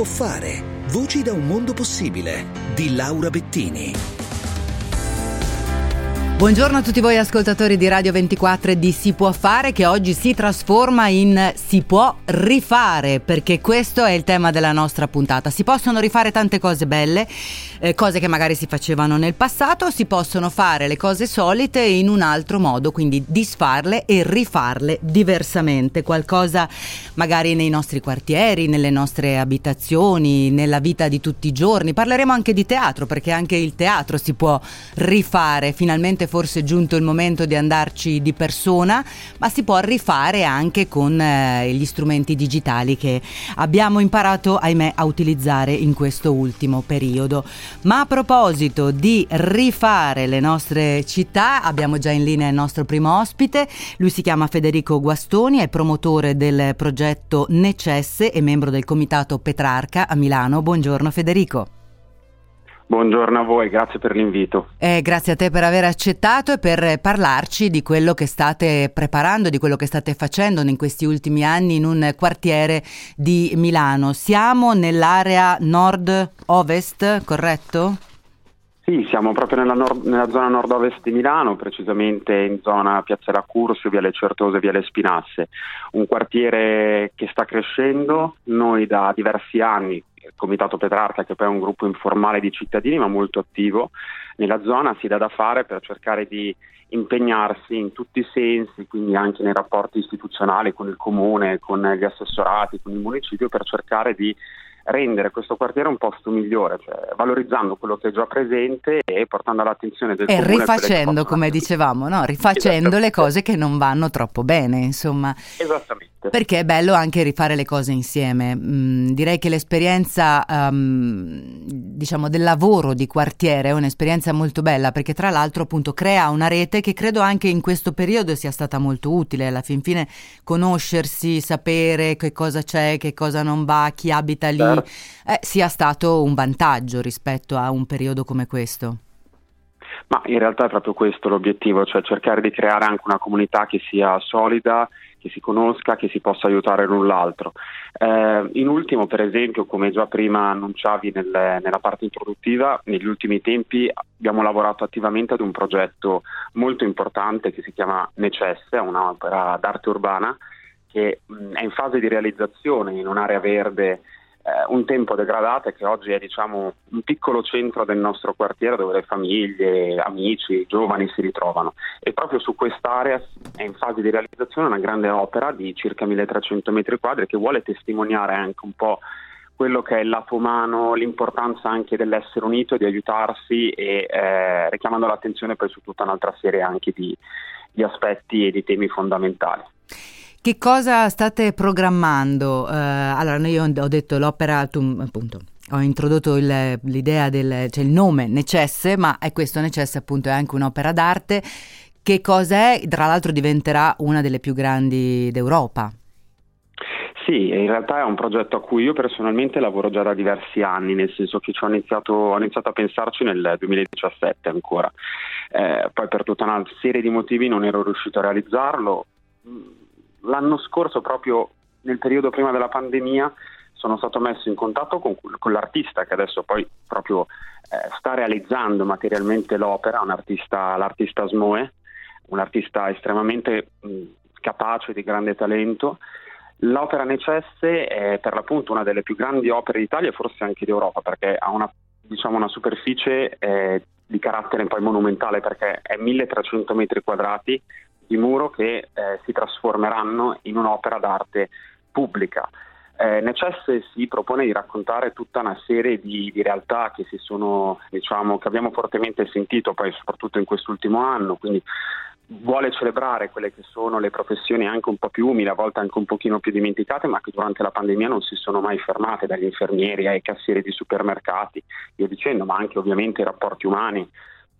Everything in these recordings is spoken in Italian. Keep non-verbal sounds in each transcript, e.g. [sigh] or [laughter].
può fare. Voci da un mondo possibile di Laura Bettini. Buongiorno a tutti voi ascoltatori di Radio 24 e di Si può fare che oggi si trasforma in Si può rifare perché questo è il tema della nostra puntata. Si possono rifare tante cose belle, eh, cose che magari si facevano nel passato, si possono fare le cose solite in un altro modo, quindi disfarle e rifarle diversamente, qualcosa magari nei nostri quartieri, nelle nostre abitazioni, nella vita di tutti i giorni. Parleremo anche di teatro perché anche il teatro si può rifare finalmente forse è giunto il momento di andarci di persona, ma si può rifare anche con eh, gli strumenti digitali che abbiamo imparato, ahimè, a utilizzare in questo ultimo periodo. Ma a proposito di rifare le nostre città, abbiamo già in linea il nostro primo ospite, lui si chiama Federico Guastoni, è promotore del progetto Necesse e membro del comitato Petrarca a Milano. Buongiorno Federico. Buongiorno a voi, grazie per l'invito. Eh, grazie a te per aver accettato e per parlarci di quello che state preparando, di quello che state facendo in questi ultimi anni in un quartiere di Milano. Siamo nell'area nord-ovest, corretto? Sì, siamo proprio nella, nord- nella zona nord-ovest di Milano, precisamente in zona Piazzella Cursio, Viale Certosa e Viale Spinasse. Un quartiere che sta crescendo, noi da diversi anni Comitato Petrarca, che poi è un gruppo informale di cittadini ma molto attivo nella zona, si dà da fare per cercare di impegnarsi in tutti i sensi, quindi anche nei rapporti istituzionali con il comune, con gli assessorati, con il municipio, per cercare di rendere questo quartiere un posto migliore, cioè valorizzando quello che è già presente e portando all'attenzione del e comune. E rifacendo, come dicevamo, no? rifacendo le cose che non vanno troppo bene, insomma. Esattamente. Perché è bello anche rifare le cose insieme. Mm, direi che l'esperienza, um, diciamo, del lavoro di quartiere è un'esperienza molto bella perché tra l'altro appunto crea una rete che credo anche in questo periodo sia stata molto utile. Alla fin fine conoscersi, sapere che cosa c'è, che cosa non va, chi abita lì, eh, sia stato un vantaggio rispetto a un periodo come questo. Ma in realtà è proprio questo l'obiettivo, cioè cercare di creare anche una comunità che sia solida, che si conosca, che si possa aiutare l'un l'altro. Eh, in ultimo, per esempio, come già prima annunciavi nel, nella parte introduttiva, negli ultimi tempi abbiamo lavorato attivamente ad un progetto molto importante che si chiama Necesse, un'opera d'arte urbana che mh, è in fase di realizzazione in un'area verde eh, un tempo degradato e che oggi è diciamo, un piccolo centro del nostro quartiere dove le famiglie, amici, giovani si ritrovano. E proprio su quest'area è in fase di realizzazione una grande opera di circa 1300 metri quadri che vuole testimoniare anche un po' quello che è il lato umano, l'importanza anche dell'essere unito, di aiutarsi e eh, richiamando l'attenzione poi su tutta un'altra serie anche di, di aspetti e di temi fondamentali. Che cosa state programmando? Uh, allora, io ho detto l'opera, tu, appunto, ho introdotto il, l'idea del, cioè il nome Necesse, ma è questo Necesse appunto è anche un'opera d'arte. Che cosa è? Tra l'altro diventerà una delle più grandi d'Europa. Sì, in realtà è un progetto a cui io personalmente lavoro già da diversi anni, nel senso che ho iniziato, ho iniziato a pensarci nel 2017 ancora. Eh, poi per tutta una serie di motivi non ero riuscito a realizzarlo l'anno scorso, proprio nel periodo prima della pandemia, sono stato messo in contatto con, con l'artista che adesso poi proprio eh, sta realizzando materialmente l'opera, artista, l'artista Smoe, un artista estremamente mh, capace, di grande talento. L'opera Necesse è per l'appunto una delle più grandi opere d'Italia e forse anche d'Europa perché ha una, diciamo, una superficie eh, di carattere poi monumentale perché è 1300 metri quadrati, di muro che eh, si trasformeranno in un'opera d'arte pubblica. Eh, Necesse si propone di raccontare tutta una serie di, di realtà che, sono, diciamo, che abbiamo fortemente sentito poi soprattutto in quest'ultimo anno, quindi vuole celebrare quelle che sono le professioni anche un po' più umili, a volte anche un pochino più dimenticate, ma che durante la pandemia non si sono mai fermate, dagli infermieri ai cassieri di supermercati, via dicendo, ma anche ovviamente i rapporti umani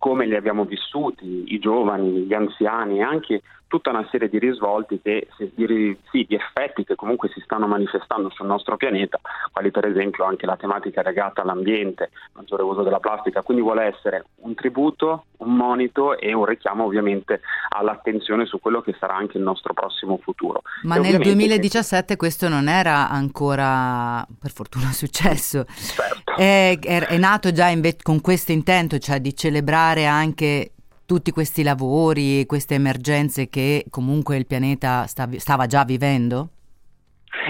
come li abbiamo vissuti, i giovani, gli anziani e anche tutta una serie di risvolti che, di, sì, di effetti che comunque si stanno manifestando sul nostro pianeta, quali per esempio anche la tematica legata all'ambiente, maggiore uso della plastica, quindi vuole essere un tributo, un monito e un richiamo ovviamente all'attenzione su quello che sarà anche il nostro prossimo futuro. Ma e nel 2017 questo non era ancora per fortuna [laughs] successo, certo. è, è, è nato già inve- con questo intento, cioè di celebrare anche tutti questi lavori, queste emergenze che comunque il pianeta stava già vivendo?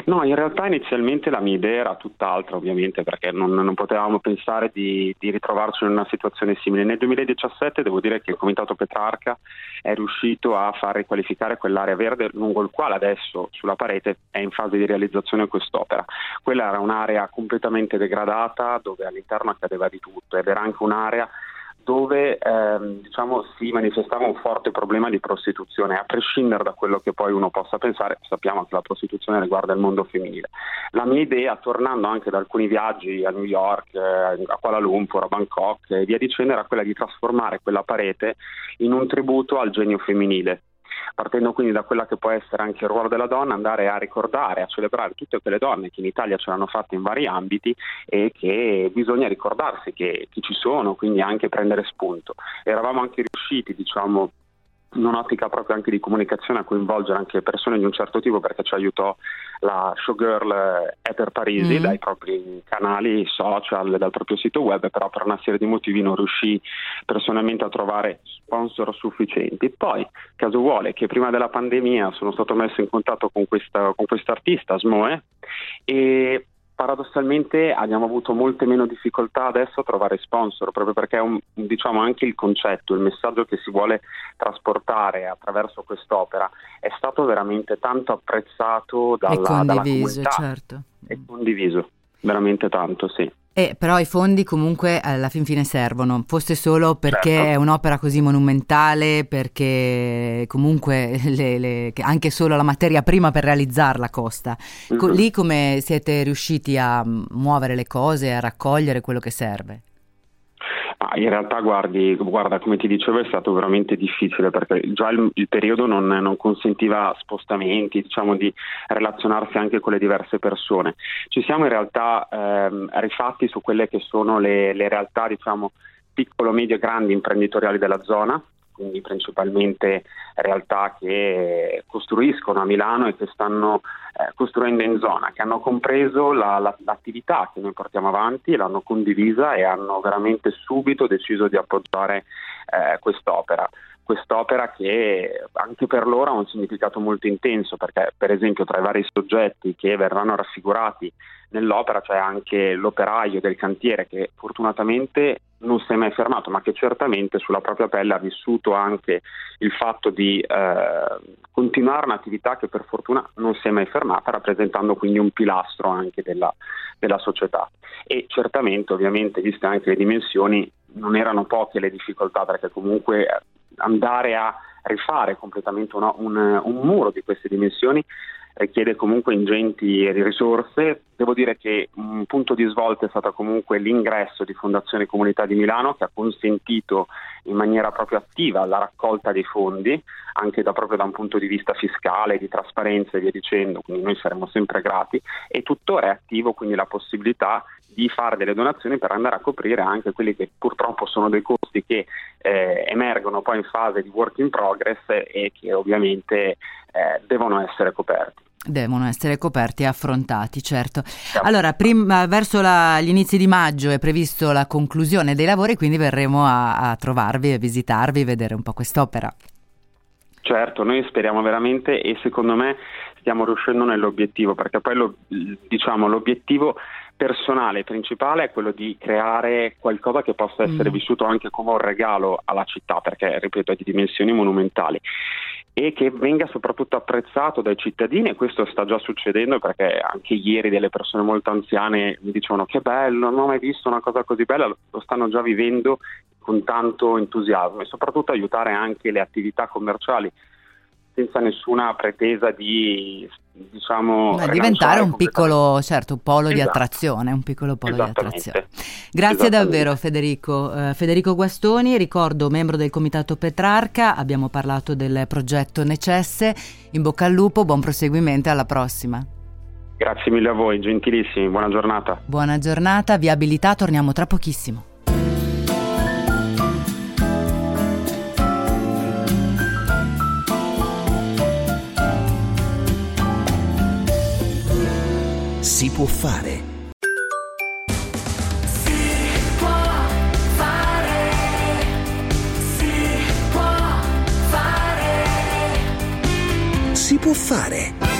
No, in realtà inizialmente la mia idea era tutt'altra, ovviamente, perché non, non potevamo pensare di, di, ritrovarci in una situazione simile. Nel 2017 devo dire che il Comitato Petrarca è riuscito a far riqualificare quell'area verde lungo il quale adesso sulla parete è in fase di realizzazione quest'opera. Quella era un'area completamente degradata dove all'interno accadeva di tutto ed era anche un'area dove ehm, diciamo, si manifestava un forte problema di prostituzione, a prescindere da quello che poi uno possa pensare, sappiamo che la prostituzione riguarda il mondo femminile. La mia idea, tornando anche da alcuni viaggi a New York, eh, a Kuala Lumpur, a Bangkok e via dicendo, era quella di trasformare quella parete in un tributo al genio femminile partendo quindi da quella che può essere anche il ruolo della donna, andare a ricordare, a celebrare tutte quelle donne che in Italia ce l'hanno fatta in vari ambiti e che bisogna ricordarsi che, che ci sono, quindi anche prendere spunto. Eravamo anche riusciti, diciamo, in un'ottica proprio anche di comunicazione a coinvolgere anche persone di un certo tipo perché ci aiutò la showgirl Ether Parisi mm. dai propri canali social, dal proprio sito web, però per una serie di motivi non riuscì personalmente a trovare sponsor sufficienti. Poi, caso vuole che prima della pandemia sono stato messo in contatto con questa con artista, Smoe, e paradossalmente abbiamo avuto molte meno difficoltà adesso a trovare sponsor, proprio perché un, diciamo anche il concetto, il messaggio che si vuole trasportare attraverso quest'opera è stato veramente tanto apprezzato dalla, e condiviso, dalla comunità. Certo. E condiviso, veramente tanto, sì. Eh, però i fondi comunque alla fin fine servono, fosse solo perché certo. è un'opera così monumentale, perché comunque [laughs] le, le, anche solo la materia prima per realizzarla costa. Mm-hmm. lì come siete riusciti a muovere le cose, a raccogliere quello che serve? Ah, in realtà guardi, guarda, come ti dicevo è stato veramente difficile perché già il, il periodo non, non, consentiva spostamenti, diciamo di relazionarsi anche con le diverse persone. Ci siamo in realtà ehm, rifatti su quelle che sono le, le realtà, diciamo, piccolo, medio e grandi imprenditoriali della zona, quindi principalmente realtà che costruiscono a Milano e che stanno eh, costruendo in zona, che hanno compreso la, la, l'attività che noi portiamo avanti, l'hanno condivisa e hanno veramente subito deciso di appoggiare eh, quest'opera quest'opera che anche per loro ha un significato molto intenso perché per esempio tra i vari soggetti che verranno raffigurati nell'opera c'è anche l'operaio del cantiere che fortunatamente non si è mai fermato ma che certamente sulla propria pelle ha vissuto anche il fatto di eh, continuare un'attività che per fortuna non si è mai fermata rappresentando quindi un pilastro anche della, della società. E certamente ovviamente viste anche le dimensioni non erano poche le difficoltà perché comunque andare a rifare completamente una, un, un muro di queste dimensioni richiede comunque ingenti risorse. Devo dire che un punto di svolta è stato comunque l'ingresso di Fondazione Comunità di Milano che ha consentito in maniera proprio attiva la raccolta dei fondi, anche da, proprio da un punto di vista fiscale, di trasparenza e via dicendo, quindi noi saremo sempre grati e tuttora è attivo quindi la possibilità di fare delle donazioni per andare a coprire anche quelli che purtroppo sono dei costi che eh, emergono poi in fase di work in progress e che ovviamente eh, devono essere coperti. Devono essere coperti e affrontati, certo. Allora, prima, verso la, gli inizi di maggio è previsto la conclusione dei lavori, quindi verremo a, a trovarvi, a visitarvi, vedere un po' quest'opera. Certo, noi speriamo veramente e secondo me stiamo riuscendo nell'obiettivo, perché poi lo, diciamo, l'obiettivo personale principale è quello di creare qualcosa che possa essere mm. vissuto anche come un regalo alla città, perché ripeto è di dimensioni monumentali e che venga soprattutto apprezzato dai cittadini e questo sta già succedendo perché anche ieri delle persone molto anziane mi dicevano che bello, non ho mai visto una cosa così bella, lo stanno già vivendo con tanto entusiasmo e soprattutto aiutare anche le attività commerciali senza nessuna pretesa di diciamo Beh, diventare un piccolo certo un polo esatto. di attrazione un piccolo polo di attrazione. Grazie davvero Federico uh, Federico Guastoni. Ricordo membro del comitato Petrarca abbiamo parlato del progetto Necesse. In bocca al lupo buon proseguimento alla prossima. Grazie mille a voi gentilissimi buona giornata. Buona giornata viabilità torniamo tra pochissimo si può fare. Si può fare.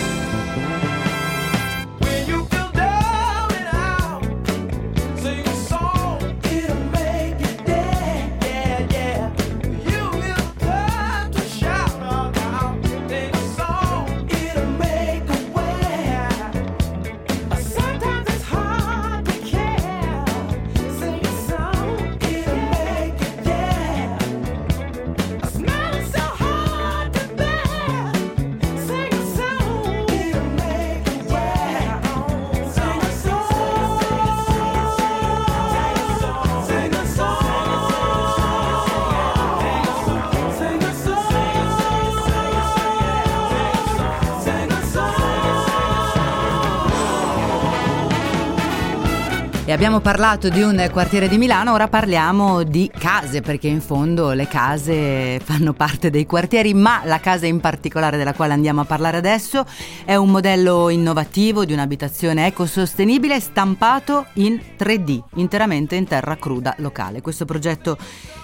Abbiamo parlato di un quartiere di Milano, ora parliamo di case, perché in fondo le case fanno parte dei quartieri, ma la casa in particolare della quale andiamo a parlare adesso è un modello innovativo di un'abitazione ecosostenibile stampato in 3D, interamente in terra cruda locale. Questo progetto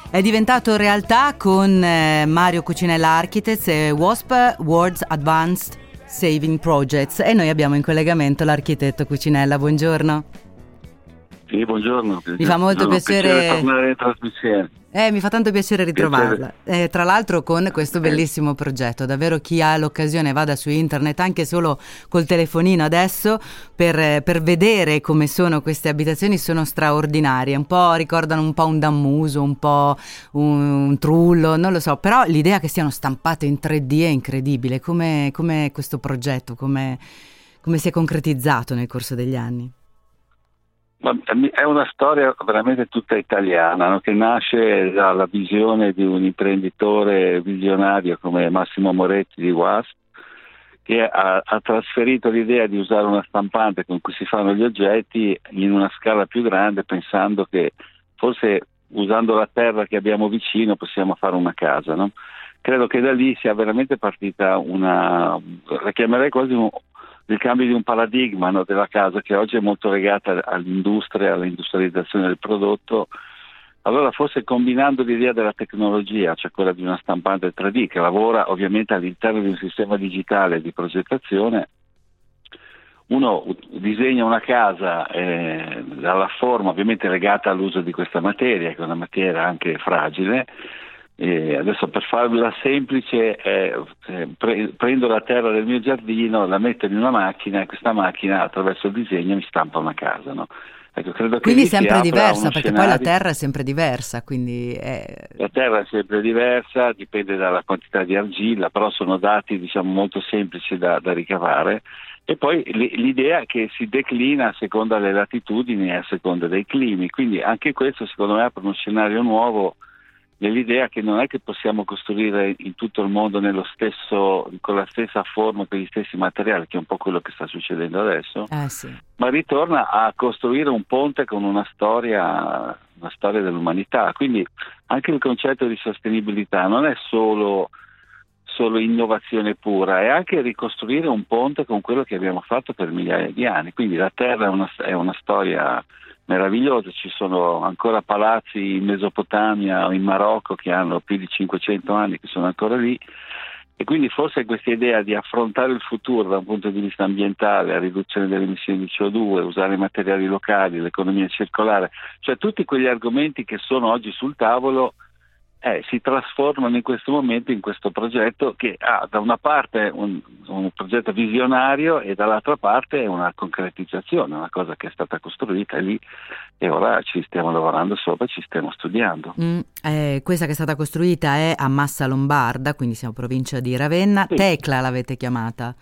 è diventato realtà con eh, Mario Cucinella Architects e WASP World's Advanced Saving Projects e noi abbiamo in collegamento l'architetto Cucinella. Buongiorno. Sì, buongiorno. Mi fa molto piacere... piacere. Eh, mi fa tanto piacere ritrovarla. Eh, tra l'altro con questo bellissimo progetto, davvero chi ha l'occasione vada su internet anche solo col telefonino adesso per, per vedere come sono queste abitazioni, sono straordinarie, un po' ricordano un po' un dammuso, un po' un, un trullo, non lo so, però l'idea che siano stampate in 3D è incredibile, come, come questo progetto, come, come si è concretizzato nel corso degli anni. È una storia veramente tutta italiana, no? che nasce dalla visione di un imprenditore visionario come Massimo Moretti di WASP, che ha, ha, trasferito l'idea di usare una stampante con cui si fanno gli oggetti in una scala più grande, pensando che forse usando la terra che abbiamo vicino possiamo fare una casa. No? Credo che da lì sia veramente partita una, la chiamerei quasi un, il cambio di un paradigma no, della casa che oggi è molto legata all'industria, all'industrializzazione del prodotto. Allora forse combinando l'idea della tecnologia, cioè quella di una stampante 3D che lavora ovviamente all'interno di un sistema digitale di progettazione, uno disegna una casa eh, dalla forma ovviamente legata all'uso di questa materia, che è una materia anche fragile, e adesso per farla semplice eh, eh, pre- prendo la terra del mio giardino, la metto in una macchina e questa macchina attraverso il disegno mi stampa una casa. No? Ecco, quindi sempre diversa, perché scenario... poi la terra è sempre diversa. È... La terra è sempre diversa, dipende dalla quantità di argilla, però sono dati diciamo, molto semplici da, da ricavare. E poi l'idea che si declina a seconda delle latitudini e a seconda dei climi, quindi anche questo secondo me apre uno scenario nuovo nell'idea che non è che possiamo costruire in tutto il mondo stesso, con la stessa forma, con gli stessi materiali, che è un po' quello che sta succedendo adesso, eh sì. ma ritorna a costruire un ponte con una storia, una storia dell'umanità. Quindi anche il concetto di sostenibilità non è solo, solo innovazione pura, è anche ricostruire un ponte con quello che abbiamo fatto per migliaia di anni. Quindi la Terra è una, è una storia meravigliose, ci sono ancora palazzi in Mesopotamia o in Marocco che hanno più di 500 anni, che sono ancora lì. E quindi forse questa idea di affrontare il futuro da un punto di vista ambientale, la riduzione delle emissioni di CO2, usare materiali locali, l'economia circolare, cioè tutti quegli argomenti che sono oggi sul tavolo eh, si trasformano in questo momento in questo progetto che ha da una parte un, un, progetto visionario e dall'altra parte una concretizzazione, una cosa che è stata costruita lì e ora ci stiamo lavorando sopra, ci stiamo studiando. Mm, eh, questa che è stata costruita è a Massa Lombarda, quindi siamo provincia di Ravenna, sì. Tecla l'avete chiamata.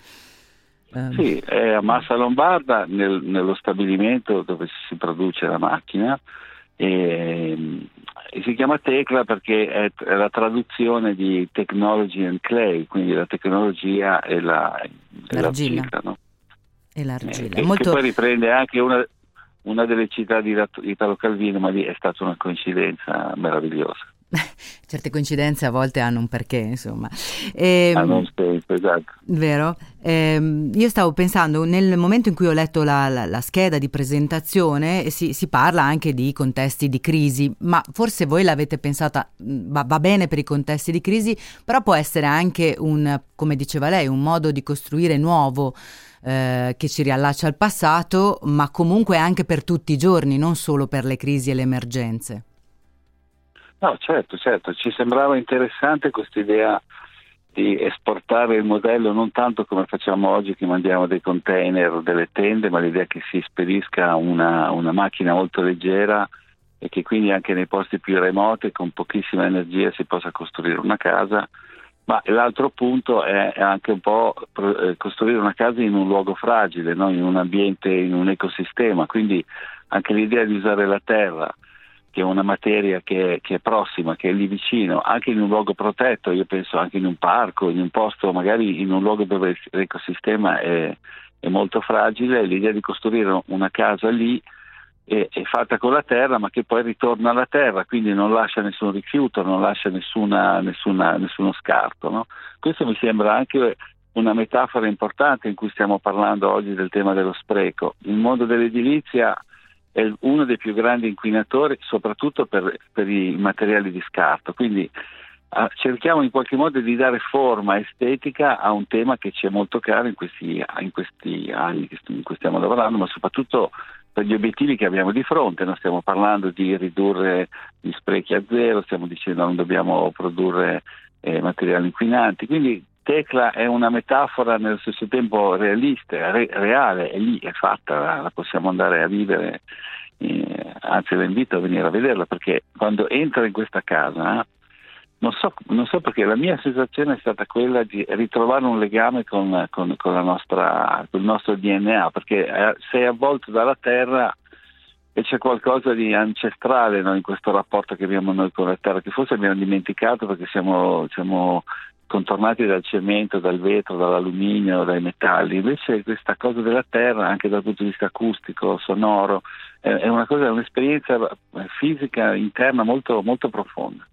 Ehm. Sì, è a Massa Lombarda nel, nello stabilimento dove si produce la macchina e, e si chiama Tecla perché è, la traduzione di Technology and Clay, quindi la tecnologia e, la, e l'argilla. l'argilla no? E l'argilla. Eh, Molto... Che poi riprende anche una, una delle città di Italo Calvino, ma lì è stata una coincidenza meravigliosa. [laughs] Certe coincidenze a volte hanno un perché, insomma. E, ehm, hanno un senso, esatto. Vero? Eh, io stavo pensando, nel momento in cui ho letto la, la, la scheda di presentazione, si, si, parla anche di contesti di crisi, ma forse voi l'avete pensata, va, va bene per i contesti di crisi, però può essere anche un, come diceva lei, un modo di costruire nuovo eh, che ci riallaccia al passato, ma comunque anche per tutti i giorni, non solo per le crisi e le emergenze. No, certo, certo, ci sembrava interessante questa idea di esportare il modello non tanto come facciamo oggi che mandiamo dei container o delle tende, ma l'idea che si spedisca una, una macchina molto leggera e che quindi anche nei posti più remoti con pochissima energia si possa costruire una casa. Ma l'altro punto è anche un po' eh, costruire una casa in un luogo fragile, no? in un ambiente, in un ecosistema, quindi anche l'idea di usare la terra che è una materia che che è, prossima, che è lì vicino, anche in un luogo protetto, io penso anche in un parco, in un posto, magari in un luogo dove l'ecosistema è, è molto fragile, l'idea di costruire una casa lì è, è, fatta con la terra ma che poi ritorna alla terra, quindi non lascia nessun rifiuto, non lascia nessuna, nessuna, nessuno scarto. No? Questo mi sembra anche una metafora importante in cui stiamo parlando oggi del tema dello spreco. Il mondo dell'edilizia è uno dei più grandi inquinatori, soprattutto per, per i materiali di scarto. Quindi uh, cerchiamo in qualche modo di dare forma estetica a un tema che ci è molto caro in questi, in questi anni in cui stiamo lavorando, ma soprattutto per gli obiettivi che abbiamo di fronte. Noi stiamo parlando di ridurre gli sprechi a zero, stiamo dicendo che non dobbiamo produrre eh, materiali inquinanti. Quindi Tecla è una metafora nello stesso tempo realista, re, reale, e lì è fatta, la possiamo andare a vivere, eh, anzi la invito a venire a vederla perché quando entra in questa casa, non so, non so, perché la mia sensazione è stata quella di ritrovare un legame con, con, con, nostra, con il nostro DNA, perché eh, sei avvolto dalla terra e c'è qualcosa di ancestrale no, in questo rapporto che abbiamo noi con la terra, che forse abbiamo dimenticato perché siamo, siamo contornati dal cemento, dal vetro, dall'alluminio, dai metalli. Invece questa cosa della terra, anche dal punto di vista acustico, sonoro, è, una cosa, un'esperienza fisica interna molto, molto profonda.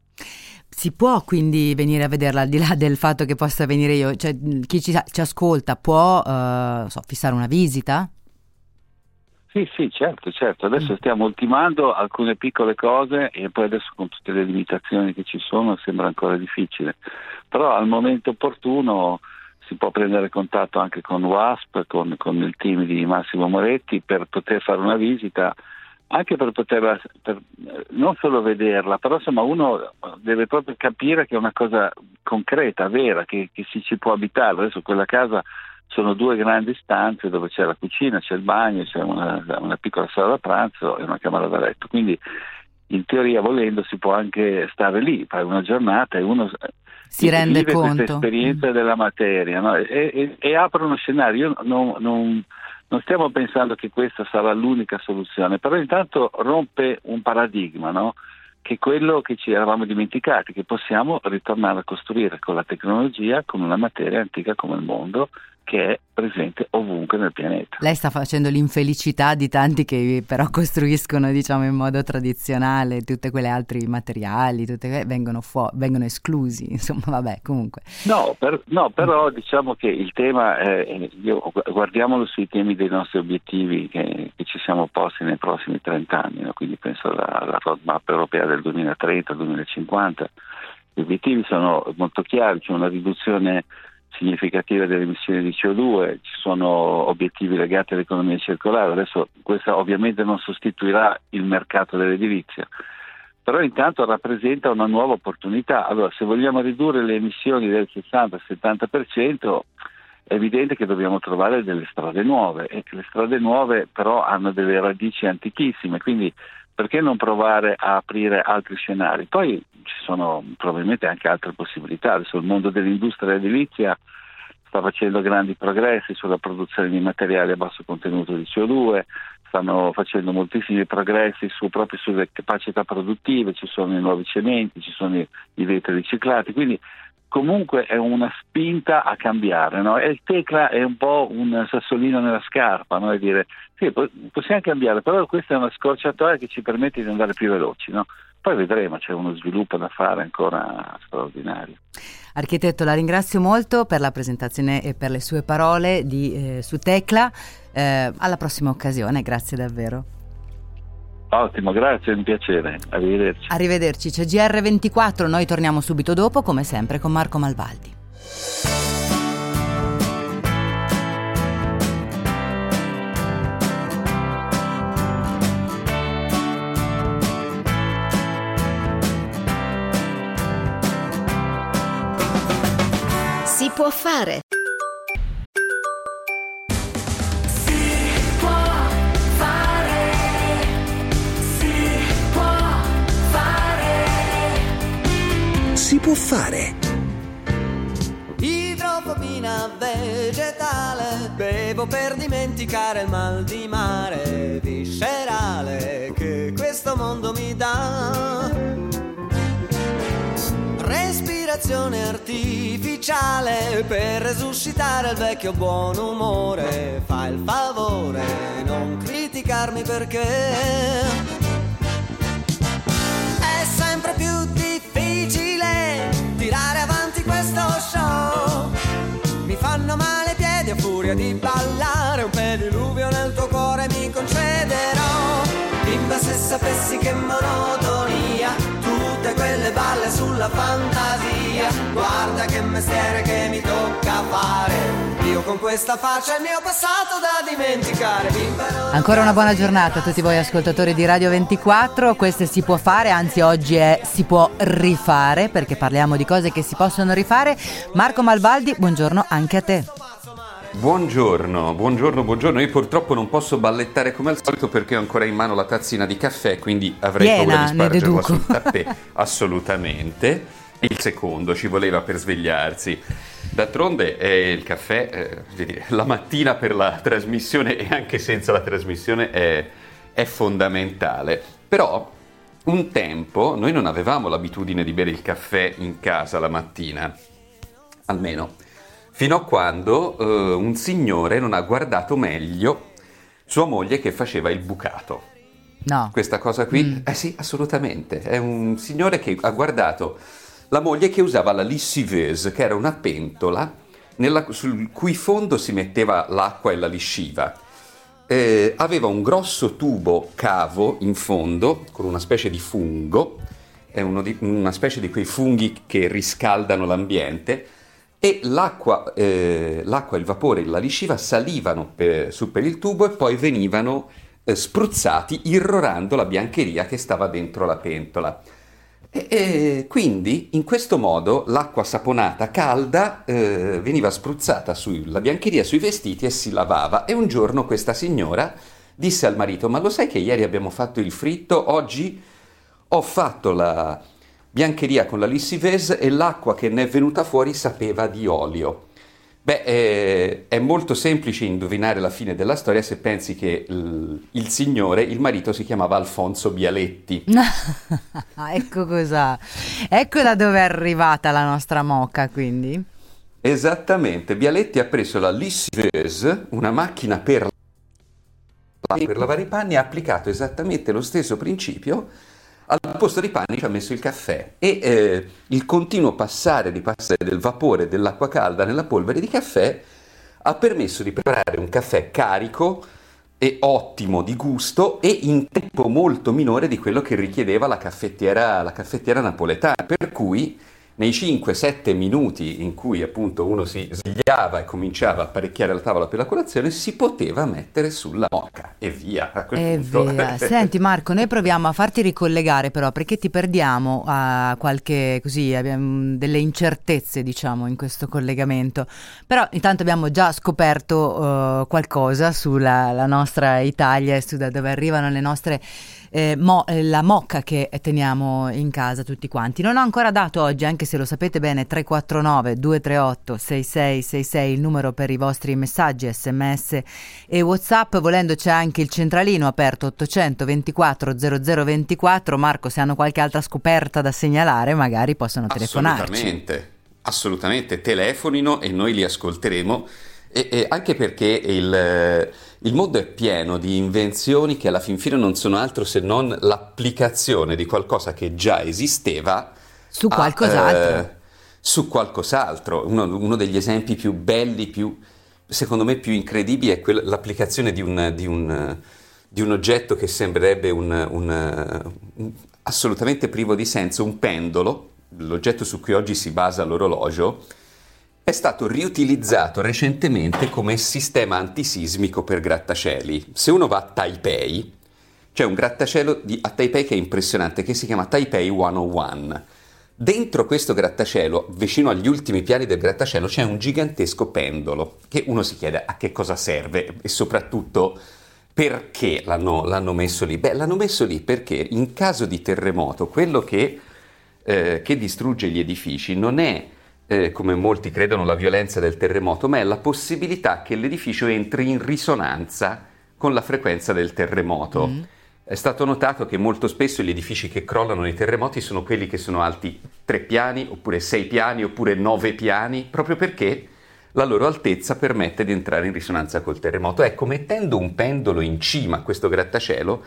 Si può quindi venire a vederla al di là del fatto che possa venire io, cioè chi ci, ci ascolta può uh, so, fissare una visita? Sì, sì, certo, certo. Adesso mm. stiamo ultimando alcune piccole cose e poi adesso con tutte le limitazioni che ci sono sembra ancora difficile. Però al momento opportuno si può prendere contatto anche con WASP, con, con il team di Massimo Moretti per poter fare una visita, anche per poterla, per, non solo vederla, però insomma uno deve proprio capire che è una cosa concreta, vera, che, che si ci può abitare. Adesso quella casa sono due grandi stanze dove c'è la cucina, c'è il bagno, c'è una, una piccola sala da pranzo e una camera da letto. Quindi in teoria volendo si può anche stare lì, fare una giornata e uno si rende conto questa esperienza mm. della materia no? e, e, e, apre uno scenario. Io non, non, non, stiamo pensando che questa sarà l'unica soluzione, però intanto rompe un paradigma, no? che è quello che ci eravamo dimenticati, che possiamo ritornare a costruire con la tecnologia, con una materia antica come il mondo, che è presente ovunque nel pianeta. Lei sta facendo l'infelicità di tanti che però costruiscono diciamo in modo tradizionale tutte quelle altri materiali, tutte, vengono, fu- vengono esclusi, [laughs] insomma vabbè comunque. No, per, no però diciamo che il tema, è, io, guardiamolo sui temi dei nostri obiettivi che, che ci siamo posti nei prossimi 30 anni, no? quindi penso alla, alla roadmap europea del 2030-2050. Gli obiettivi sono molto chiari, c'è una riduzione significativa delle emissioni di CO2, ci sono obiettivi legati all'economia circolare, adesso questa ovviamente non sostituirà il mercato dell'edilizia, però intanto rappresenta una nuova opportunità. Allora, se vogliamo ridurre le emissioni del 60-70%, è evidente che dobbiamo trovare delle strade nuove e le strade nuove però hanno delle radici antichissime, quindi perché non provare a aprire altri scenari? Poi ci sono probabilmente anche altre possibilità, adesso il mondo dell'industria edilizia sta facendo grandi progressi sulla produzione di materiali a basso contenuto di CO2, stanno facendo moltissimi progressi su, proprio sulle capacità produttive, ci sono i nuovi cementi, ci sono i, i vetri riciclati, quindi comunque è una spinta a cambiare no? e il Tecla è un po' un sassolino nella scarpa, no? e dire sì, possiamo cambiare, però questa è una scorciatoia che ci permette di andare più veloci. No? Poi vedremo, c'è uno sviluppo da fare ancora straordinario. Architetto, la ringrazio molto per la presentazione e per le sue parole di, eh, su Tecla. Eh, alla prossima occasione, grazie davvero. Ottimo, grazie, è un piacere. Arrivederci. Arrivederci, c'è GR24, noi torniamo subito dopo, come sempre, con Marco Malvaldi. Si può fare. Può fare. Idrofobina vegetale, bevo per dimenticare il mal di mare viscerale che questo mondo mi dà. Respirazione artificiale per resuscitare il vecchio buon umore. Fa il favore, non criticarmi perché tirare avanti questo show. Mi fanno male i piedi a furia di ballare un pediluvio nel tuo cuore mi concederò. Bimba se sapessi che monotonia, tutte balle sulla fantasia. Guarda che mestiere che mi tocca fare. Io con questa faccia il mio passato da dimenticare. Ancora una buona giornata a tutti voi ascoltatori di Radio 24, questo si può fare, anzi oggi è si può rifare perché parliamo di cose che si possono rifare. Marco Malvaldi, buongiorno anche a te. Buongiorno, buongiorno, buongiorno. Io purtroppo non posso ballettare come al solito perché ho ancora in mano la tazzina di caffè, quindi avrei Piena, paura di spargerla sul tappè. Assolutamente. Il secondo ci voleva per svegliarsi. D'altronde è il caffè, eh, la mattina per la trasmissione e anche senza la trasmissione è, è fondamentale. Però un tempo noi non avevamo l'abitudine di bere il caffè in casa la mattina, almeno fino a quando eh, un signore non ha guardato meglio sua moglie che faceva il bucato. No. Questa cosa qui, eh sì, assolutamente. È un signore che ha guardato la moglie che usava la lessiveuse, che era una pentola nella- sul cui fondo si metteva l'acqua e la lisciva. Eh, aveva un grosso tubo cavo in fondo con una specie di fungo, è di- una specie di quei funghi che riscaldano l'ambiente e l'acqua, eh, l'acqua, il vapore e la lisciva salivano per- su per il tubo e poi venivano eh, spruzzati irrorando la biancheria che stava dentro la pentola. E, e quindi in questo modo l'acqua saponata calda eh, veniva spruzzata sulla biancheria, sui vestiti e si lavava. E un giorno questa signora disse al marito: Ma lo sai che ieri abbiamo fatto il fritto? Oggi ho fatto la biancheria con la lissivese e l'acqua che ne è venuta fuori sapeva di olio. Beh, eh, è molto semplice indovinare la fine della storia se pensi che il, il signore, il marito, si chiamava Alfonso Bialetti. [laughs] ecco cosa. Ecco da dove è arrivata la nostra moca, quindi. Esattamente, Bialetti ha preso la lessiveuse, una macchina per, per lavare i panni, e ha applicato esattamente lo stesso principio. Al posto dei panni ci ha messo il caffè e eh, il continuo passare di passare del vapore dell'acqua calda nella polvere di caffè ha permesso di preparare un caffè carico e ottimo di gusto e in tempo molto minore di quello che richiedeva la caffettiera, la caffettiera napoletana. Per cui nei 5-7 minuti in cui appunto uno si svegliava e cominciava a apparecchiare la tavola per la colazione, si poteva mettere sulla moca e via. A quel È punto. via. [laughs] Senti Marco, noi proviamo a farti ricollegare però perché ti perdiamo a qualche così, abbiamo delle incertezze diciamo in questo collegamento. Però intanto abbiamo già scoperto eh, qualcosa sulla la nostra Italia e su da dove arrivano le nostre eh, mo- eh, la mocca che teniamo in casa tutti quanti. Non ho ancora dato oggi, anche se lo sapete bene, 349 238 6666 il numero per i vostri messaggi, sms e whatsapp. Volendo c'è anche il centralino aperto 824 0024. Marco, se hanno qualche altra scoperta da segnalare, magari possono telefonarci. Assolutamente, assolutamente, telefonino e noi li ascolteremo. E, e anche perché il, il mondo è pieno di invenzioni che alla fin fine non sono altro se non l'applicazione di qualcosa che già esisteva Su a, qualcos'altro. eh, su qualcos'altro. Uno, uno degli esempi più belli, più, secondo me più incredibili, è quella- l'applicazione di un, di un- di un oggetto che sembrerebbe un- assolutamente privo di senso, un pendolo, l'oggetto su cui oggi si basa l'orologio, è stato riutilizzato recentemente come sistema antisismico per grattacieli. Se uno va a Taipei, c'è un grattacielo di- a Taipei che è impressionante, che si chiama Taipei 101. Dentro questo grattacielo, vicino agli ultimi piani del grattacielo, c'è un gigantesco pendolo che uno si chiede a che cosa serve e soprattutto perché l'hanno, l'hanno messo lì. Beh, l'hanno messo lì perché in caso di terremoto quello che, eh, che distrugge gli edifici non è, eh, come molti credono, la violenza del terremoto, ma è la possibilità che l'edificio entri in risonanza con la frequenza del terremoto. È stato notato che molto spesso gli edifici che crollano nei terremoti sono quelli che sono alti tre piani, oppure sei piani, oppure nove piani, proprio perché la loro altezza permette di entrare in risonanza col terremoto. Ecco, mettendo un pendolo in cima a questo grattacielo,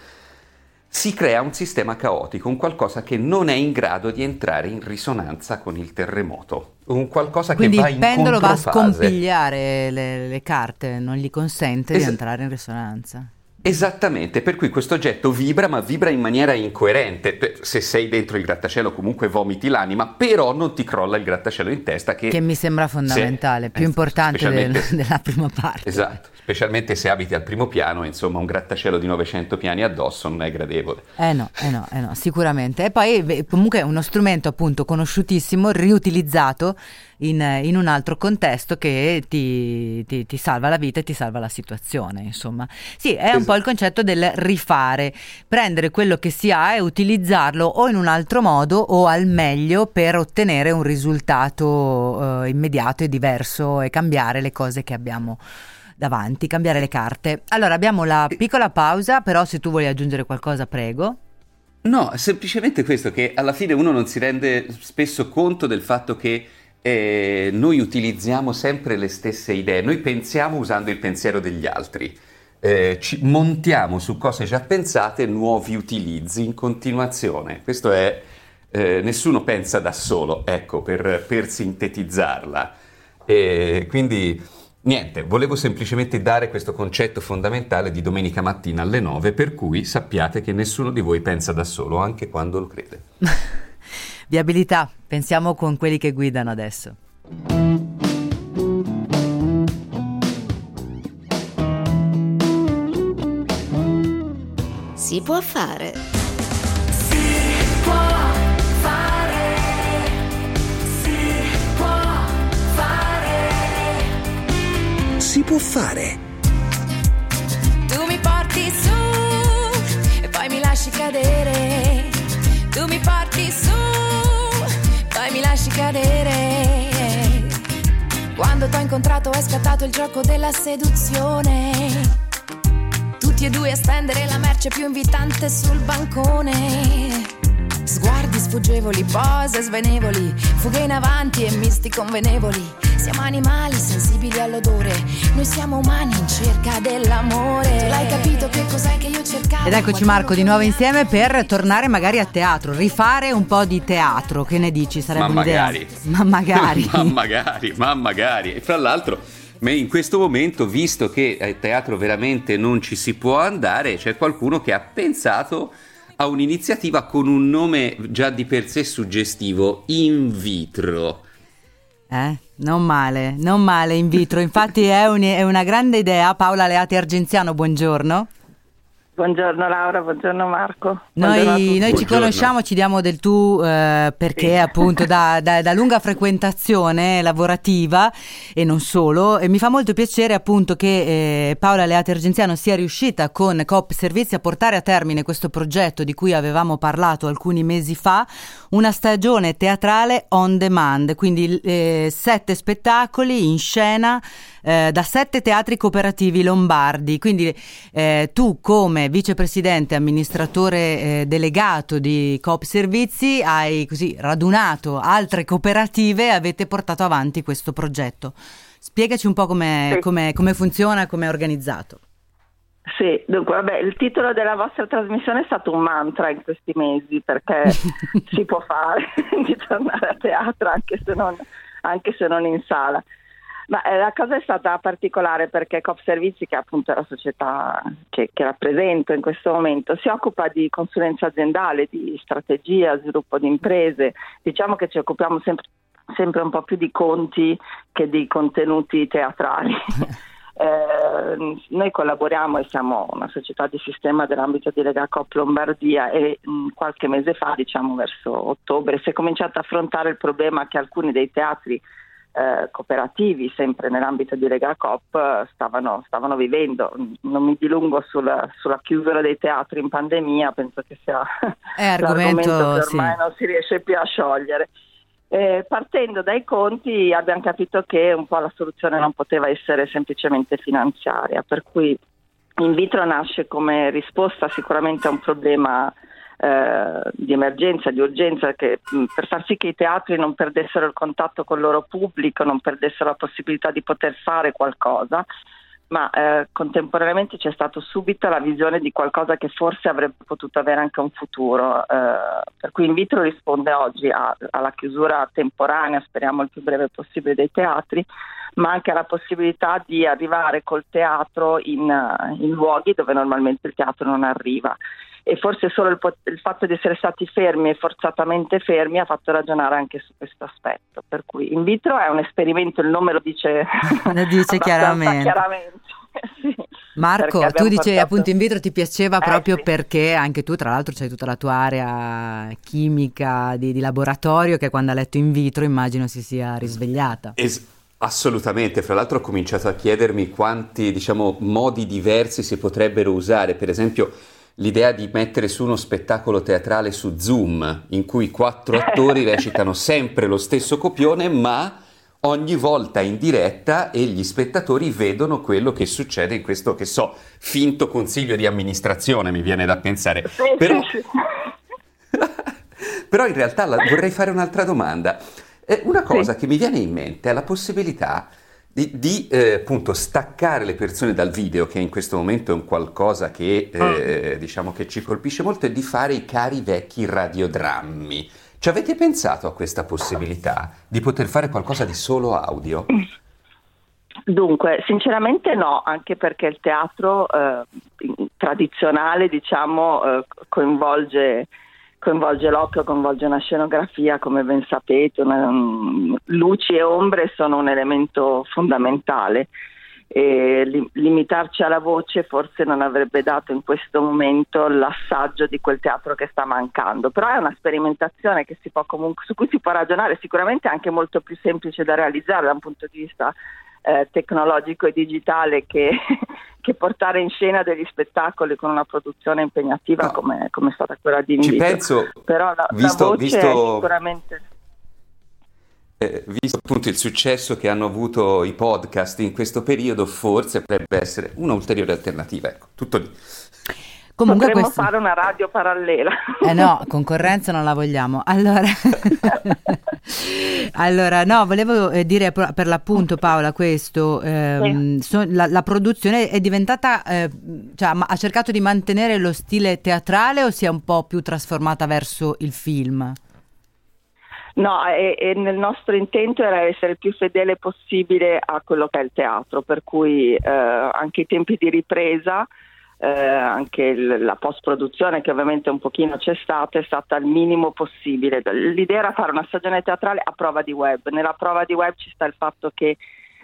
si crea un sistema caotico, un qualcosa che non è in grado di entrare in risonanza con il terremoto, un qualcosa Quindi che va il in pendolo va a controfase. scompigliare le, le carte, non gli consente di Es- entrare in risonanza. Esattamente, per cui questo oggetto vibra, ma vibra in maniera incoerente. Se sei dentro il grattacielo comunque vomiti l'anima, però non ti crolla il grattacielo in testa che... Che mi sembra fondamentale, Sì, più eh, importante del- [laughs] della prima parte. Esatto, specialmente se abiti al primo piano, insomma un grattacielo di 900 piani addosso non è gradevole. Eh no, eh no, eh no, sicuramente. E poi beh, comunque è uno strumento appunto conosciutissimo, riutilizzato in, in un altro contesto che ti, ti- ti salva la vita e ti salva la situazione, insomma. Sì, è un Esatto. po' il concetto del rifare, prendere quello che si ha e utilizzarlo o in un altro modo o al meglio per ottenere un risultato eh, immediato e diverso e cambiare le cose che abbiamo davanti, cambiare le carte. Allora abbiamo la piccola pausa, però se tu vuoi aggiungere qualcosa, prego. No, semplicemente questo, che alla fine uno non si rende spesso conto del fatto che eh, noi utilizziamo sempre le stesse idee, noi pensiamo usando il pensiero degli altri, Eh, ci montiamo su cose già pensate nuovi utilizzi in continuazione. Questo è, eh, nessuno pensa da solo, ecco, per, per sintetizzarla. E quindi niente, volevo semplicemente dare questo concetto fondamentale di domenica mattina alle 9, per cui sappiate che nessuno di voi pensa da solo, anche quando lo crede. [laughs] Viabilità, pensiamo con quelli che guidano adesso. Si può fare. Si può fare. Tu mi porti su e poi mi lasci cadere. Tu mi porti su, mi lasci cadere. Quando t'ho incontrato è scattato il gioco della seduzione. Tutti e due a stendere la merce più invitante sul bancone. Sguardi sfuggevoli, pose svenevoli, fughe in avanti e misti convenevoli. Siamo animali sensibili all'odore, noi siamo umani in cerca dell'amore. Tu l'hai capito che cos'è che io cercavo? Ed eccoci Marco di nuovo insieme per tornare magari a teatro, rifare un po' di teatro, che ne dici? Sarebbe Ma un'idea? magari. [laughs] Ma magari. [laughs] ma magari, ma magari. E fra l'altro, me- in questo momento, visto che a teatro veramente non ci si può andare, c'è qualcuno che ha pensato a un'iniziativa con un nome già di per sé suggestivo, In Vitro. Eh, non male, non male in vitro. Infatti è, un- è una grande idea. Paola Leati Argenziano, buongiorno. Buongiorno Laura, buongiorno Marco. Buongiorno Noi, noi ci Buongiorno. conosciamo, ci diamo del tu eh, perché appunto da, [laughs] da- da lunga frequentazione lavorativa e non solo e mi fa molto piacere appunto che eh, Paola Leate Argenziano sia riuscita con Coop Servizi a portare a termine questo progetto di cui avevamo parlato alcuni mesi fa, una stagione teatrale on demand, quindi eh, sette spettacoli in scena eh, da sette teatri cooperativi lombardi. Quindi eh, tu come vicepresidente amministratore eh, delegato di Coop Servizi hai così radunato altre cooperative e avete portato avanti questo progetto. Spiegaci un po' come Sì. come- come funziona, come è organizzato. Sì, dunque, vabbè, il titolo della vostra trasmissione è stato un mantra in questi mesi perché [laughs] si può fare [laughs] di tornare a teatro anche se non, anche se non in sala. Ma eh, la cosa è stata particolare perché Coop Servizi, che appunto è la società che, che rappresento in questo momento, si occupa di consulenza aziendale, di strategia, sviluppo di imprese. Diciamo che ci occupiamo sempre, sempre un po' più di conti che di contenuti teatrali. [laughs] Eh, noi collaboriamo e siamo una società di sistema dell'ambito di Lega Coop Lombardia e mh, qualche mese fa, diciamo verso ottobre, si è cominciato a affrontare il problema che alcuni dei teatri eh, cooperativi, sempre nell'ambito di Lega Coop, eh, stavano, stavano vivendo. Non mi dilungo sulla, sulla chiusura dei teatri in pandemia, penso che sia È argomento, l'argomento che sì. ormai non si riesce più a sciogliere. Eh, partendo dai conti abbiamo capito che un po' la soluzione non poteva essere semplicemente finanziaria, per cui in vitro nasce come risposta sicuramente a un problema eh, di emergenza, di urgenza, che, mh, per far sì che i teatri non perdessero il contatto con il loro pubblico, non perdessero la possibilità di poter fare qualcosa, ma eh, contemporaneamente c'è stata subito la visione di qualcosa che forse avrebbe potuto avere anche un futuro. eh, per cui in vitro risponde oggi a- alla chiusura temporanea, speriamo il più breve possibile, dei teatri, ma anche alla possibilità di arrivare col teatro in, eh, in luoghi dove normalmente il teatro non arriva. E forse solo il, il fatto di essere stati fermi e forzatamente fermi ha fatto ragionare anche su questo aspetto. Per cui in vitro è un esperimento, il nome lo dice, [laughs] Lo dice chiaramente. chiaramente. [laughs] Sì. Marco, tu dicevi portato- appunto in vitro ti piaceva Eh, proprio sì. perché anche tu, tra l'altro, c'hai tutta la tua area chimica di, di laboratorio che quando ha letto in vitro immagino si sia risvegliata. Es- assolutamente, fra l'altro ho cominciato a chiedermi quanti, diciamo, modi diversi si potrebbero usare, per esempio l'idea di mettere su uno spettacolo teatrale su Zoom, in cui quattro [laughs] attori recitano sempre lo stesso copione, ma ogni volta in diretta e gli spettatori vedono quello che succede in questo, che so, finto consiglio di amministrazione, mi viene da pensare. Però-. [laughs] Però in realtà la- vorrei fare un'altra domanda. Eh, una cosa che mi viene in mente è la possibilità di, di, eh, appunto staccare le persone dal video, che in questo momento è un qualcosa che eh, diciamo che ci colpisce molto, e di fare i cari vecchi radiodrammi. Ci avete pensato a questa possibilità di poter fare qualcosa di solo audio? Dunque, sinceramente no, anche perché il teatro eh, tradizionale, diciamo, eh, coinvolge, coinvolge l'occhio, coinvolge una scenografia, come ben sapete, una- mm, luci e ombre sono un elemento fondamentale. E li- limitarci alla voce forse non avrebbe dato in questo momento l'assaggio di quel teatro che sta mancando, però è una sperimentazione comunque, su cui si può ragionare, sicuramente anche molto più semplice da realizzare da un punto di vista eh, tecnologico e digitale che, che portare in scena degli spettacoli con una produzione impegnativa No. come, come è stata quella di Ci Invito. penso, Però la, la visto- voce visto- sicuramente... Eh, visto appunto il successo che hanno avuto i podcast in questo periodo, forse potrebbe essere un'ulteriore alternativa. Ecco, tutto lì. Comunque Potremmo questo... fare una radio parallela. Eh no, [laughs] concorrenza non la vogliamo. Allora, [laughs] allora no, volevo eh, dire per l'appunto Paola questo, ehm, so- la, la produzione è diventata, eh, cioè ha cercato di mantenere lo stile teatrale o si è un po' più trasformata verso il film? No, e, e nel nostro intento era essere il più fedele possibile a quello che è il teatro, per cui eh, anche i tempi di ripresa eh, anche il, la post-produzione che ovviamente un pochino c'è stata è stata il minimo possibile. L'idea era fare una stagione teatrale a prova di web. Nella prova di web ci sta il fatto che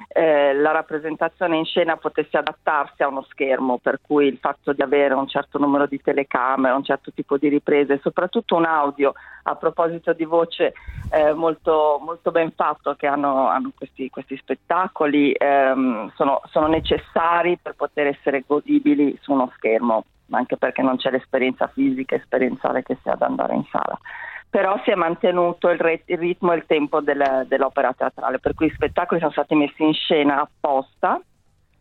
eh, la rappresentazione in scena potesse adattarsi a uno schermo, per cui il fatto di avere un certo numero di telecamere, un certo tipo di riprese, soprattutto un audio a proposito di voce eh, molto, molto, ben fatto che hanno, hanno questi, questi, spettacoli, ehm, sono, sono necessari per poter essere godibili su uno schermo, anche perché non c'è l'esperienza fisica esperienziale che si ha ad andare in sala però si è mantenuto il, re- il ritmo e il tempo del, dell'opera teatrale, per cui i spettacoli sono stati messi in scena apposta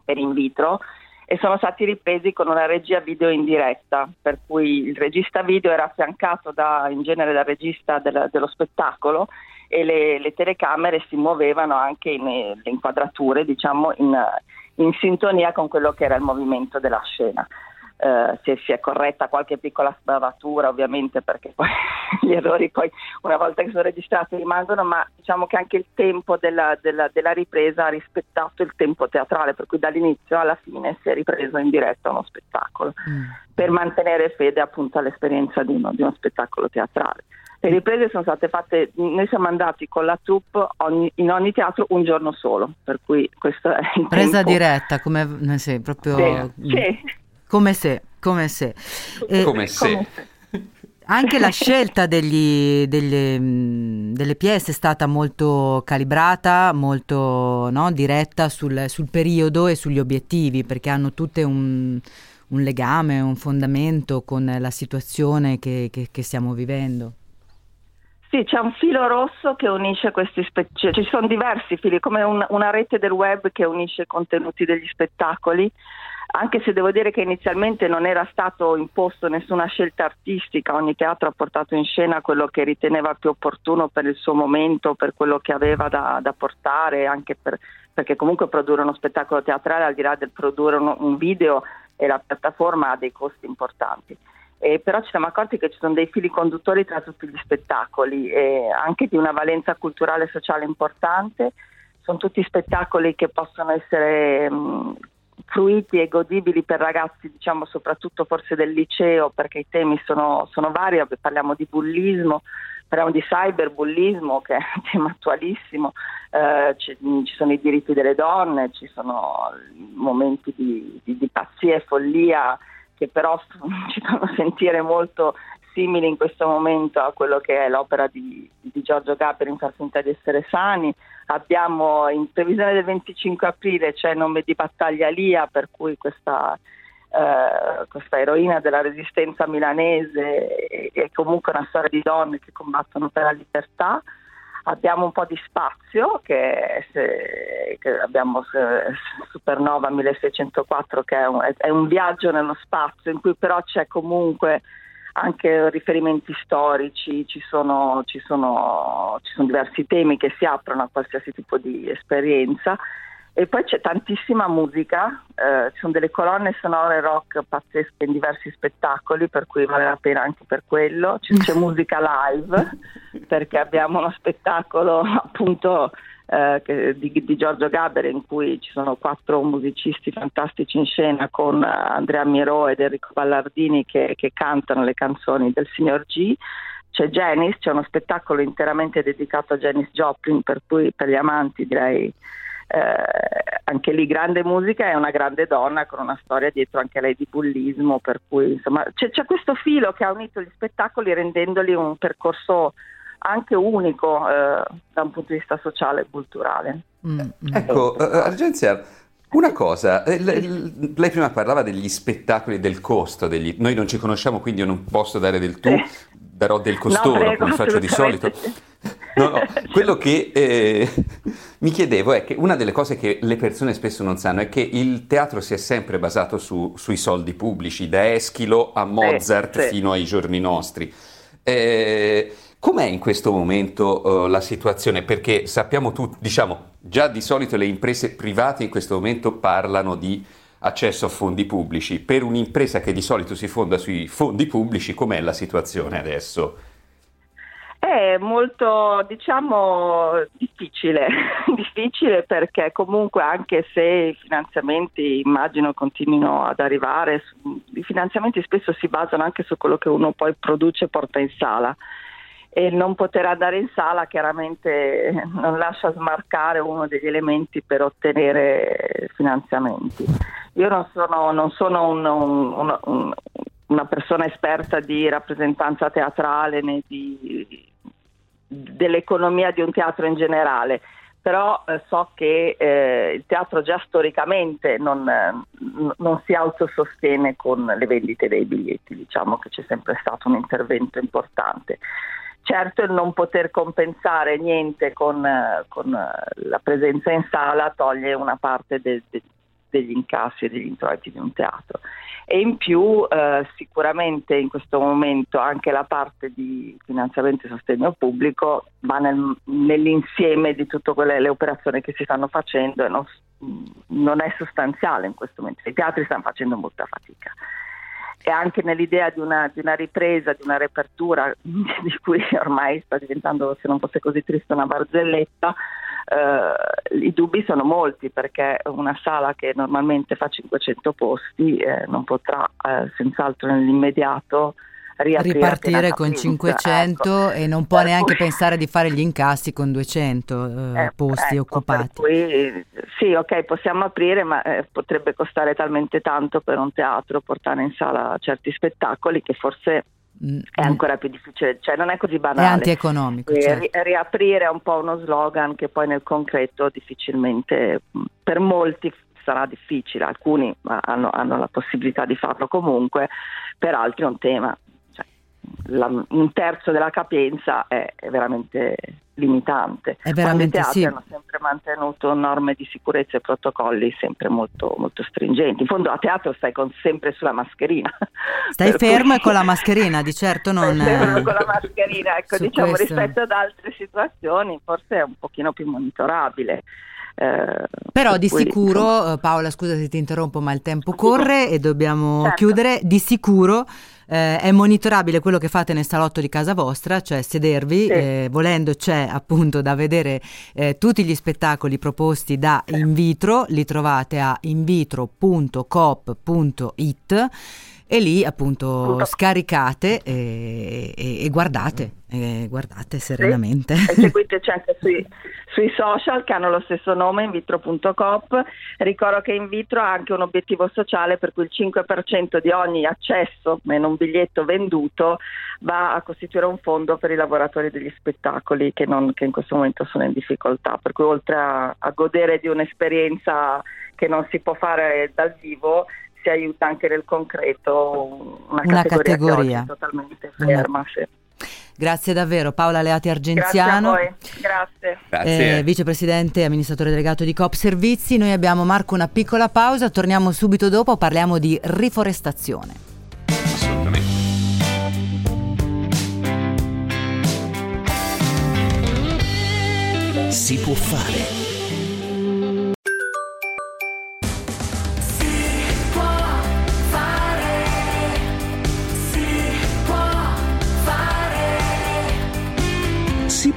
per in vitro e sono stati ripresi con una regia video in diretta, per cui il regista video era affiancato da, in genere dal regista del, dello spettacolo e le, le, telecamere si muovevano anche in, le inquadrature, diciamo, in, in sintonia con quello che era il movimento della scena eh, se si è corretta qualche piccola sbavatura ovviamente perché poi [laughs] gli errori poi una volta che sono registrati rimangono ma diciamo che anche il tempo della, della, della, ripresa ha rispettato il tempo teatrale per cui dall'inizio alla fine si è ripreso in diretta uno spettacolo mm. per mantenere fede appunto all'esperienza di uno, di uno spettacolo teatrale. Le riprese sono state fatte, noi siamo andati con la troupe ogni, in ogni teatro un giorno solo, per cui questo è il Presa tempo. diretta, come sì, proprio... Sì, sì. Come se, come se. Eh, come se. Anche la [laughs] scelta degli, delle, delle pièce è stata molto calibrata, molto no, diretta sul, sul, periodo e sugli obiettivi, perché hanno tutte un, un legame, un fondamento con la situazione che, che, che stiamo vivendo. Sì, c'è un filo rosso che unisce questi spettacoli, cioè, ci sono diversi fili, come un, una rete del web che unisce i contenuti degli spettacoli anche se devo dire che inizialmente non era stato imposto nessuna scelta artistica, ogni teatro ha portato in scena quello che riteneva più opportuno per il suo momento, per quello che aveva da, da portare, anche per, perché comunque produrre uno spettacolo teatrale al di là del produrre un, un video e la piattaforma ha dei costi importanti. Eh, però ci siamo accorti che ci sono dei fili conduttori tra tutti gli spettacoli, eh, anche di una valenza culturale e sociale importante. Sono tutti spettacoli che possono essere mh, fruiti e godibili per ragazzi, diciamo soprattutto forse del liceo, perché i temi sono, sono vari, parliamo di bullismo, parliamo di cyberbullismo che è un [laughs] tema attualissimo, eh, ci, ci, sono i diritti delle donne, ci sono momenti di, di, di pazzia e follia che però [laughs] ci fanno sentire molto simili in questo momento a quello che è l'opera di, di Giorgio Gaber in Far finta di essere sani. Abbiamo in previsione del 25 aprile c'è Nome di battaglia Lia, per cui questa, eh, questa eroina della resistenza milanese è comunque una storia di donne che combattono per la libertà. Abbiamo un po' di spazio, che, se, che abbiamo Supernova 1604 che è un, è un, viaggio nello spazio in cui però c'è comunque anche riferimenti storici, ci sono, ci, sono, ci sono, diversi temi che si aprono a qualsiasi tipo di esperienza e poi c'è tantissima musica, eh, ci sono delle colonne sonore rock pazzesche in diversi spettacoli, per cui vale la pena anche per quello. C'è, c'è [laughs] musica live, perché abbiamo uno spettacolo appunto eh, che, di, di, Giorgio Gaber in cui ci sono quattro musicisti fantastici in scena con Andrea Miro ed Enrico Ballardini che, che cantano le canzoni del signor G. C'è Janis, c'è uno spettacolo interamente dedicato a Janis Joplin, per cui per gli amanti direi eh, anche lì grande musica e una grande donna con una storia dietro anche lei di bullismo, per cui insomma c'è, c'è questo filo che ha unito gli spettacoli rendendoli un percorso anche unico eh, da un punto di vista sociale e culturale. Mm, mm. Ecco, uh, Argenzia, una cosa, eh, lei, lei prima parlava degli spettacoli del costo, degli, noi non ci conosciamo quindi io non posso dare del tu, sì. darò del costoro no, prego, come faccio di solito. No, no, quello che eh, [laughs] mi chiedevo è che una delle cose che le persone spesso non sanno è che il teatro si è sempre basato su, sui soldi pubblici, da Eschilo a Mozart sì, sì. fino ai giorni nostri. Eh, Com'è in questo momento uh, la situazione? Perché sappiamo tutti, diciamo, già di solito le imprese private in questo momento parlano di accesso a fondi pubblici. Per un'impresa che di solito si fonda sui fondi pubblici, com'è la situazione adesso? È molto, diciamo, difficile, [laughs] difficile perché comunque anche se i finanziamenti immagino continuino ad arrivare, i finanziamenti spesso si basano anche su quello che uno poi produce e porta in sala e non poter andare in sala chiaramente non lascia smarcare uno degli elementi per ottenere finanziamenti. Io non sono, non sono un, un, un, una persona esperta di rappresentanza teatrale né di dell'economia di un teatro in generale, però eh, so che eh, il teatro già storicamente non, non, si autosostiene con le vendite dei biglietti, diciamo che c'è sempre stato un intervento importante. Certo il non poter compensare niente con, con la presenza in sala toglie una parte de, de, degli incassi e degli introiti di un teatro e in più eh, sicuramente in questo momento anche la parte di finanziamento e sostegno pubblico va nel, nell'insieme di tutte quelle le operazioni che si stanno facendo e non, non è sostanziale in questo momento. I teatri stanno facendo molta fatica e anche nell'idea di una, di una, ripresa, di una riapertura [laughs] di cui ormai sta diventando, se non fosse così triste, una barzelletta, eh, i dubbi sono molti perché una sala che normalmente fa 500 posti eh, non potrà eh, senz'altro nell'immediato ripartire con 500 ecco. e non può per neanche cui... pensare di fare gli incassi con 200 eh, eh, posti ecco, occupati. Cui, sì, ok, possiamo aprire, ma eh, potrebbe costare talmente tanto per un teatro portare in sala certi spettacoli che forse Mm, è ancora più difficile, cioè non è così banale. È antieconomico. Certo. Ri- riaprire è un po' uno slogan che poi nel concreto difficilmente, mm, per molti sarà difficile, alcuni hanno, hanno la possibilità di farlo comunque, per altri è un tema la, un terzo della capienza è, è veramente limitante. È veramente i teatri sì. hanno sempre mantenuto norme di sicurezza e protocolli sempre molto, molto stringenti. In fondo a teatro stai con, sempre sulla mascherina. [laughs] Stai fermo cui... e con la mascherina, di certo non... Stai fermo con la mascherina, ecco, diciamo questo. rispetto ad altre situazioni forse è un pochino più monitorabile. Eh, Però di cui, sicuro. Eh, Paola scusa se ti interrompo ma il tempo corre e dobbiamo certo. chiudere, di sicuro eh, è monitorabile quello che fate nel salotto di casa vostra, cioè sedervi, sì. eh, volendo c'è appunto da vedere eh, tutti gli spettacoli proposti da In Vitro, li trovate a invitro.coop.it e lì appunto scaricate e, e, e guardate, e guardate serenamente. Sì. E seguiteci anche sui, sui, social che hanno lo stesso nome, invitro.coop. Ricordo che Invitro ha anche un obiettivo sociale per cui il 5% di ogni accesso, meno un biglietto venduto, va a costituire un fondo per i lavoratori degli spettacoli che, non, che in questo momento sono in difficoltà. Per cui oltre a, a godere di un'esperienza che non si può fare dal vivo, si aiuta anche nel concreto una, una categoria, categoria. totalmente ferma. Una... Sì. Grazie davvero Paola Leati Argenziano, Grazie, Grazie. Eh, vicepresidente e amministratore delegato di Coop Servizi. Noi abbiamo Marco una piccola pausa, torniamo subito dopo, parliamo di riforestazione. Assolutamente. Si può fare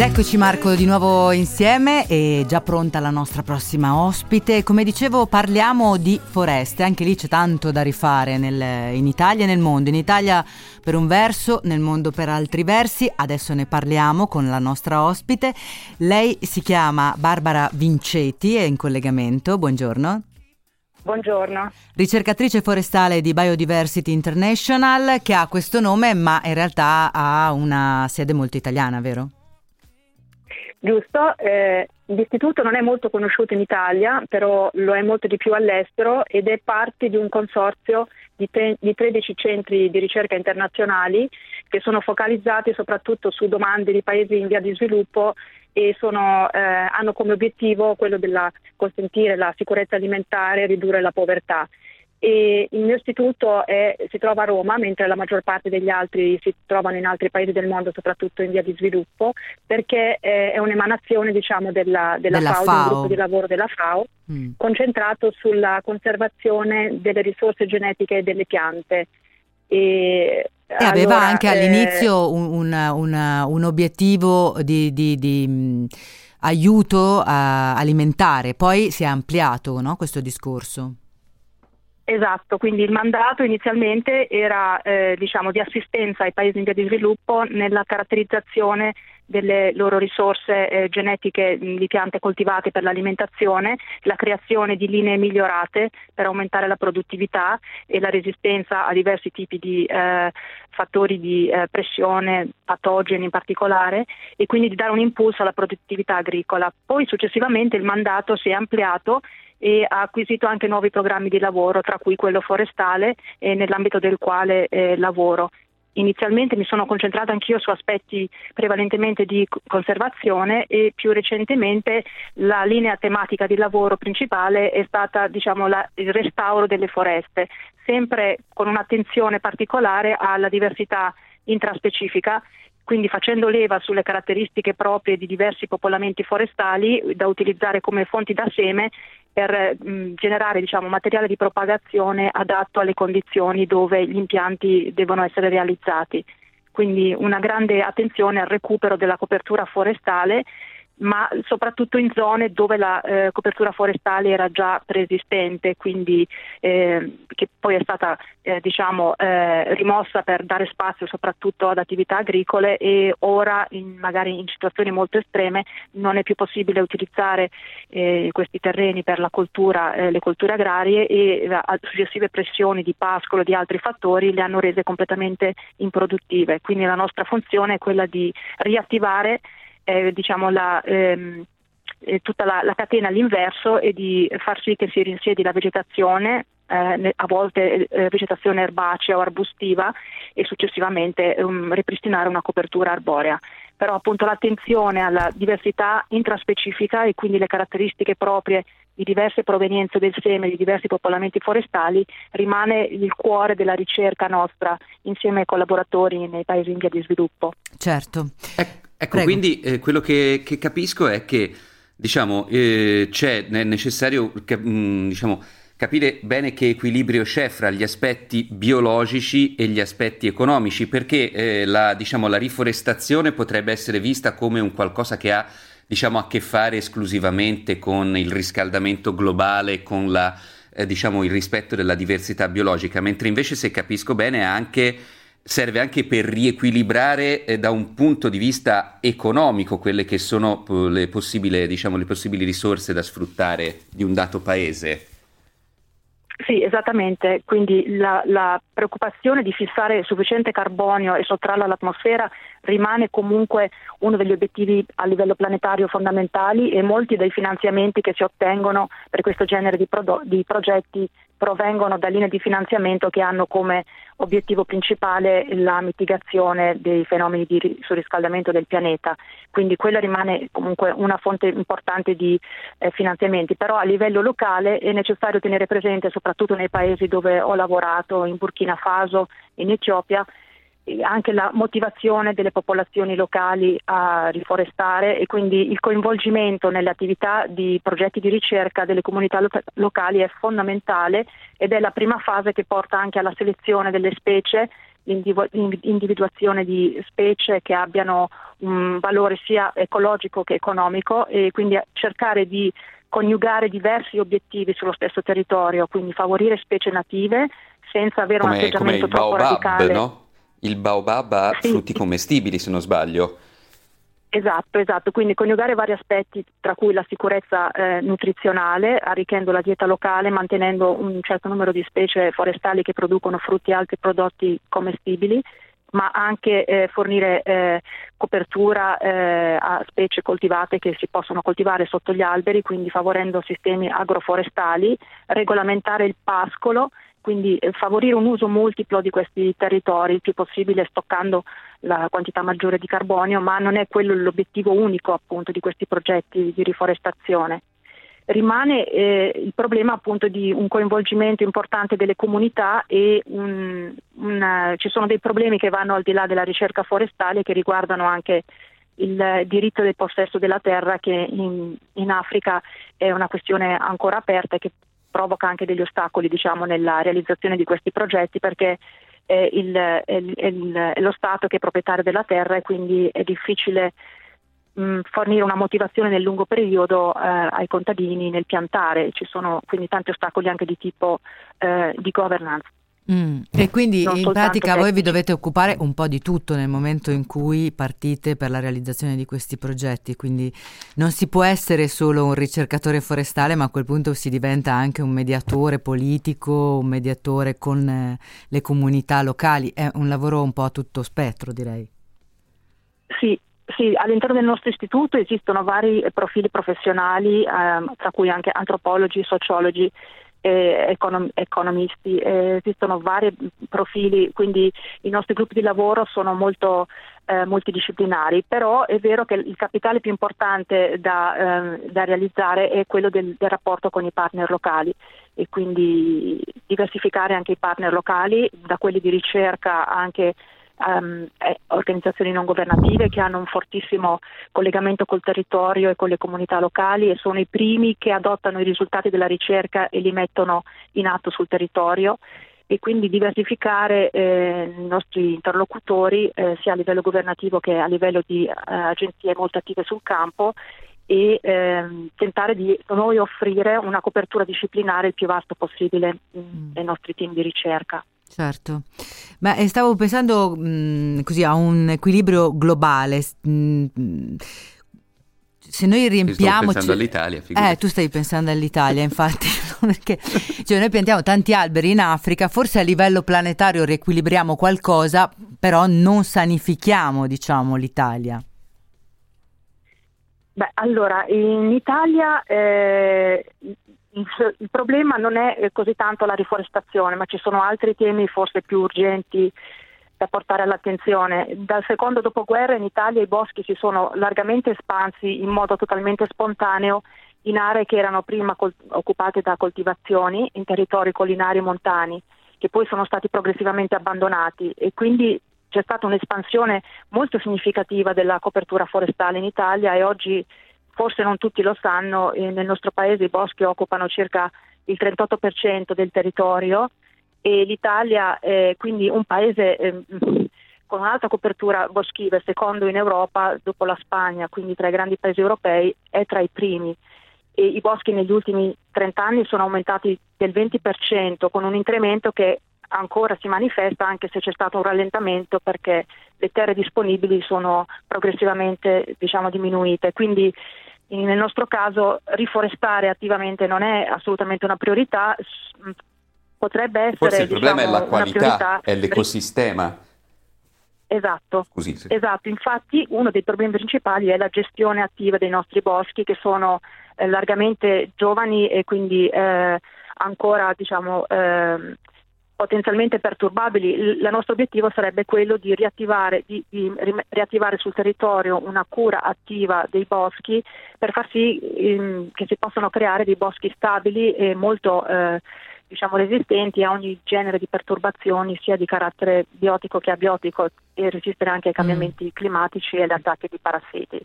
Ed eccoci Marco di nuovo insieme e già pronta la nostra prossima ospite. Come dicevo parliamo di foreste, anche lì c'è tanto da rifare nel, in Italia e nel mondo. In Italia per un verso, nel mondo per altri versi. Adesso ne parliamo con la nostra ospite. Lei si chiama Barbara Vinceti, è in collegamento. Buongiorno. Buongiorno. Ricercatrice forestale di Biodiversity International che ha questo nome ma in realtà ha una sede molto italiana, vero? Giusto, eh, l'istituto non è molto conosciuto in Italia, però lo è molto di più all'estero ed è parte di un consorzio di, te- di 13 centri di ricerca internazionali che sono focalizzati soprattutto su domande di paesi in via di sviluppo e sono, eh, hanno come obiettivo quello di consentire la sicurezza alimentare e ridurre la povertà e il mio istituto è, si trova a Roma, mentre la maggior parte degli altri si trovano in altri paesi del mondo, soprattutto in via di sviluppo, perché è, è un'emanazione diciamo, della, della, della FAO, FAO. gruppo di lavoro della FAO, mm. concentrato sulla conservazione delle risorse genetiche delle piante. E, e aveva allora, anche all'inizio eh, un, un, un, un, obiettivo di, di, di mm, aiuto alimentare, poi si è ampliato no, questo discorso. Esatto, quindi il mandato inizialmente era eh, diciamo, di assistenza ai paesi in via di sviluppo nella caratterizzazione delle loro risorse eh, genetiche di piante coltivate per l'alimentazione, la creazione di linee migliorate per aumentare la produttività e la resistenza a diversi tipi di eh, fattori di eh, pressione, patogeni in particolare, e quindi di dare un impulso alla produttività agricola. Poi successivamente il mandato si è ampliato e ha acquisito anche nuovi programmi di lavoro, tra cui quello forestale, eh, nell'ambito del quale eh, lavoro. Inizialmente mi sono concentrata anch'io su aspetti prevalentemente di conservazione e più recentemente la linea tematica di lavoro principale è stata diciamo, la, il restauro delle foreste, sempre con un'attenzione particolare alla diversità intraspecifica quindi facendo leva sulle caratteristiche proprie di diversi popolamenti forestali da utilizzare come fonti da seme per mh, generare diciamo, materiale di propagazione adatto alle condizioni dove gli impianti devono essere realizzati. Quindi una grande attenzione al recupero della copertura forestale ma soprattutto in zone dove la eh, copertura forestale era già preesistente, quindi eh, che poi è stata eh, diciamo, eh, rimossa per dare spazio soprattutto ad attività agricole e ora in, magari in situazioni molto estreme non è più possibile utilizzare eh, questi terreni per coltura, eh, le colture agrarie e successive pressioni di pascolo e di altri fattori le hanno rese completamente improduttive. Quindi la nostra funzione è quella di riattivare eh, diciamo la, ehm, eh, tutta la, la, catena all'inverso e di far sì che si rinsiedi la vegetazione, eh, a volte eh, vegetazione erbacea o arbustiva e successivamente um, ripristinare una copertura arborea. Però appunto l'attenzione alla diversità intraspecifica e quindi le caratteristiche proprie di diverse provenienze del seme, di diversi popolamenti forestali, rimane il cuore della ricerca nostra insieme ai collaboratori nei paesi in via di sviluppo. Certo. Ecco. Ecco, Prego. quindi eh, quello che, che, capisco è che, diciamo, eh, c'è, è necessario, mh, mm, diciamo, capire bene che equilibrio c'è fra gli aspetti biologici e gli aspetti economici, perché eh, la, diciamo, la, riforestazione potrebbe essere vista come un qualcosa che ha diciamo, a che fare esclusivamente con il riscaldamento globale, con la, eh, diciamo, il rispetto della diversità biologica, mentre invece se capisco bene anche serve anche per riequilibrare eh, da un punto di vista economico quelle che sono le possibili, diciamo, le possibili risorse da sfruttare di un dato paese. Sì, esattamente, quindi la, la, preoccupazione di fissare sufficiente carbonio e sottrarlo all'atmosfera rimane comunque uno degli obiettivi a livello planetario fondamentali e molti dei finanziamenti che si ottengono per questo genere di, pro- di progetti provengono da linee di finanziamento che hanno come obiettivo principale la mitigazione dei fenomeni di surriscaldamento del pianeta, quindi quella rimane comunque una fonte importante di eh, finanziamenti, però a livello locale è necessario tenere presente, soprattutto nei paesi dove ho lavorato, in Burkina Faso, in Etiopia, anche la motivazione delle popolazioni locali a riforestare e quindi il coinvolgimento nelle attività di progetti di ricerca delle comunità lo- locali è fondamentale ed è la prima fase che porta anche alla selezione delle specie, l'individuazione di specie che abbiano un valore sia ecologico che economico e quindi cercare di coniugare diversi obiettivi sullo stesso territorio, quindi favorire specie native senza avere come, un atteggiamento troppo baobab, radicale. No? Il baobab ha sì. frutti commestibili, se non sbaglio. Esatto, esatto, quindi coniugare vari aspetti tra cui la sicurezza eh, nutrizionale, arricchendo la dieta locale, mantenendo un certo numero di specie forestali che producono frutti e altri prodotti commestibili, ma anche eh, fornire eh, copertura eh, a specie coltivate che si possono coltivare sotto gli alberi, quindi favorendo sistemi agroforestali, regolamentare il pascolo quindi eh, favorire un uso multiplo di questi territori il più possibile stoccando la quantità maggiore di carbonio, ma non è quello l'obiettivo unico appunto di questi progetti di riforestazione. Rimane eh, il problema appunto di un coinvolgimento importante delle comunità e un, un, ci sono dei problemi che vanno al di là della ricerca forestale che riguardano anche il diritto del possesso della terra che in, in Africa è una questione ancora aperta e che provoca anche degli ostacoli diciamo, nella realizzazione di questi progetti perché è, il, è, il, è, lo Stato che è proprietario della terra e quindi è difficile mh, fornire una motivazione nel lungo periodo eh, ai contadini nel piantare, ci sono quindi tanti ostacoli anche di tipo eh, di governance. Mm. E quindi non in pratica voi vi dovete occupare un po' di tutto nel momento in cui partite per la realizzazione di questi progetti, quindi non si può essere solo un ricercatore forestale, ma a quel punto si diventa anche un mediatore politico, un mediatore con eh, le comunità locali, è un lavoro un po' a tutto spettro direi. Sì, sì, all'interno del nostro istituto esistono vari profili professionali, ehm, tra cui anche antropologi, sociologi eh, econom- economisti, eh, esistono vari profili, quindi i nostri gruppi di lavoro sono molto eh, multidisciplinari, però è vero che il capitale più importante da, ehm, da realizzare è quello del, del rapporto con i partner locali e quindi diversificare anche i partner locali, da quelli di ricerca anche um, organizzazioni non governative che hanno un fortissimo collegamento col territorio e con le comunità locali e sono i primi che adottano i risultati della ricerca e li mettono in atto sul territorio e quindi diversificare eh, i nostri interlocutori eh, sia a livello governativo che a livello di eh, agenzie molto attive sul campo e ehm, tentare di noi offrire una copertura disciplinare il più vasta possibile mm. ai nostri team di ricerca. Certo, ma eh, stavo pensando mh, mm, così a un equilibrio globale. Mh, mm, se noi riempiamo. Sto pensando all'Italia. Figurati. Eh, tu stai pensando all'Italia, infatti, [laughs] perché cioè, noi piantiamo tanti alberi in Africa, forse a livello planetario riequilibriamo qualcosa, però non sanifichiamo, diciamo, l'Italia. Beh, allora, in Italia eh, il, problema non è eh, così tanto la riforestazione, ma ci sono altri temi forse più urgenti da portare all'attenzione. Dal secondo dopoguerra in Italia i boschi si sono largamente espansi in modo totalmente spontaneo in aree che erano prima col- occupate da coltivazioni in territori collinari montani, che poi sono stati progressivamente abbandonati e quindi c'è stata un'espansione molto significativa della copertura forestale in Italia e oggi forse non tutti lo sanno, eh, nel nostro paese i boschi occupano circa il 38% del territorio e l'Italia è quindi un paese eh, con un'alta copertura boschiva, secondo in Europa dopo la Spagna, quindi tra i grandi paesi europei è tra i primi. E I boschi negli ultimi 30 anni sono aumentati del 20% con un incremento che ancora si manifesta anche se c'è stato un rallentamento perché le terre disponibili sono progressivamente diciamo, diminuite. Quindi nel nostro caso riforestare attivamente non è assolutamente una priorità, potrebbe essere... Forse il problema diciamo, è la qualità, è l'ecosistema. Esatto, Scusi, sì. esatto, infatti uno dei problemi principali è la gestione attiva dei nostri boschi che sono eh, largamente giovani e quindi eh, ancora diciamo, eh, potenzialmente perturbabili. Il nostro obiettivo sarebbe quello di riattivare, di, di riattivare, sul territorio una cura attiva dei boschi per far sì ehm, che si possano creare dei boschi stabili e molto eh, diciamo, resistenti a ogni genere di perturbazioni sia di carattere biotico che abiotico e resistere anche ai cambiamenti mm. climatici e agli attacchi di parassiti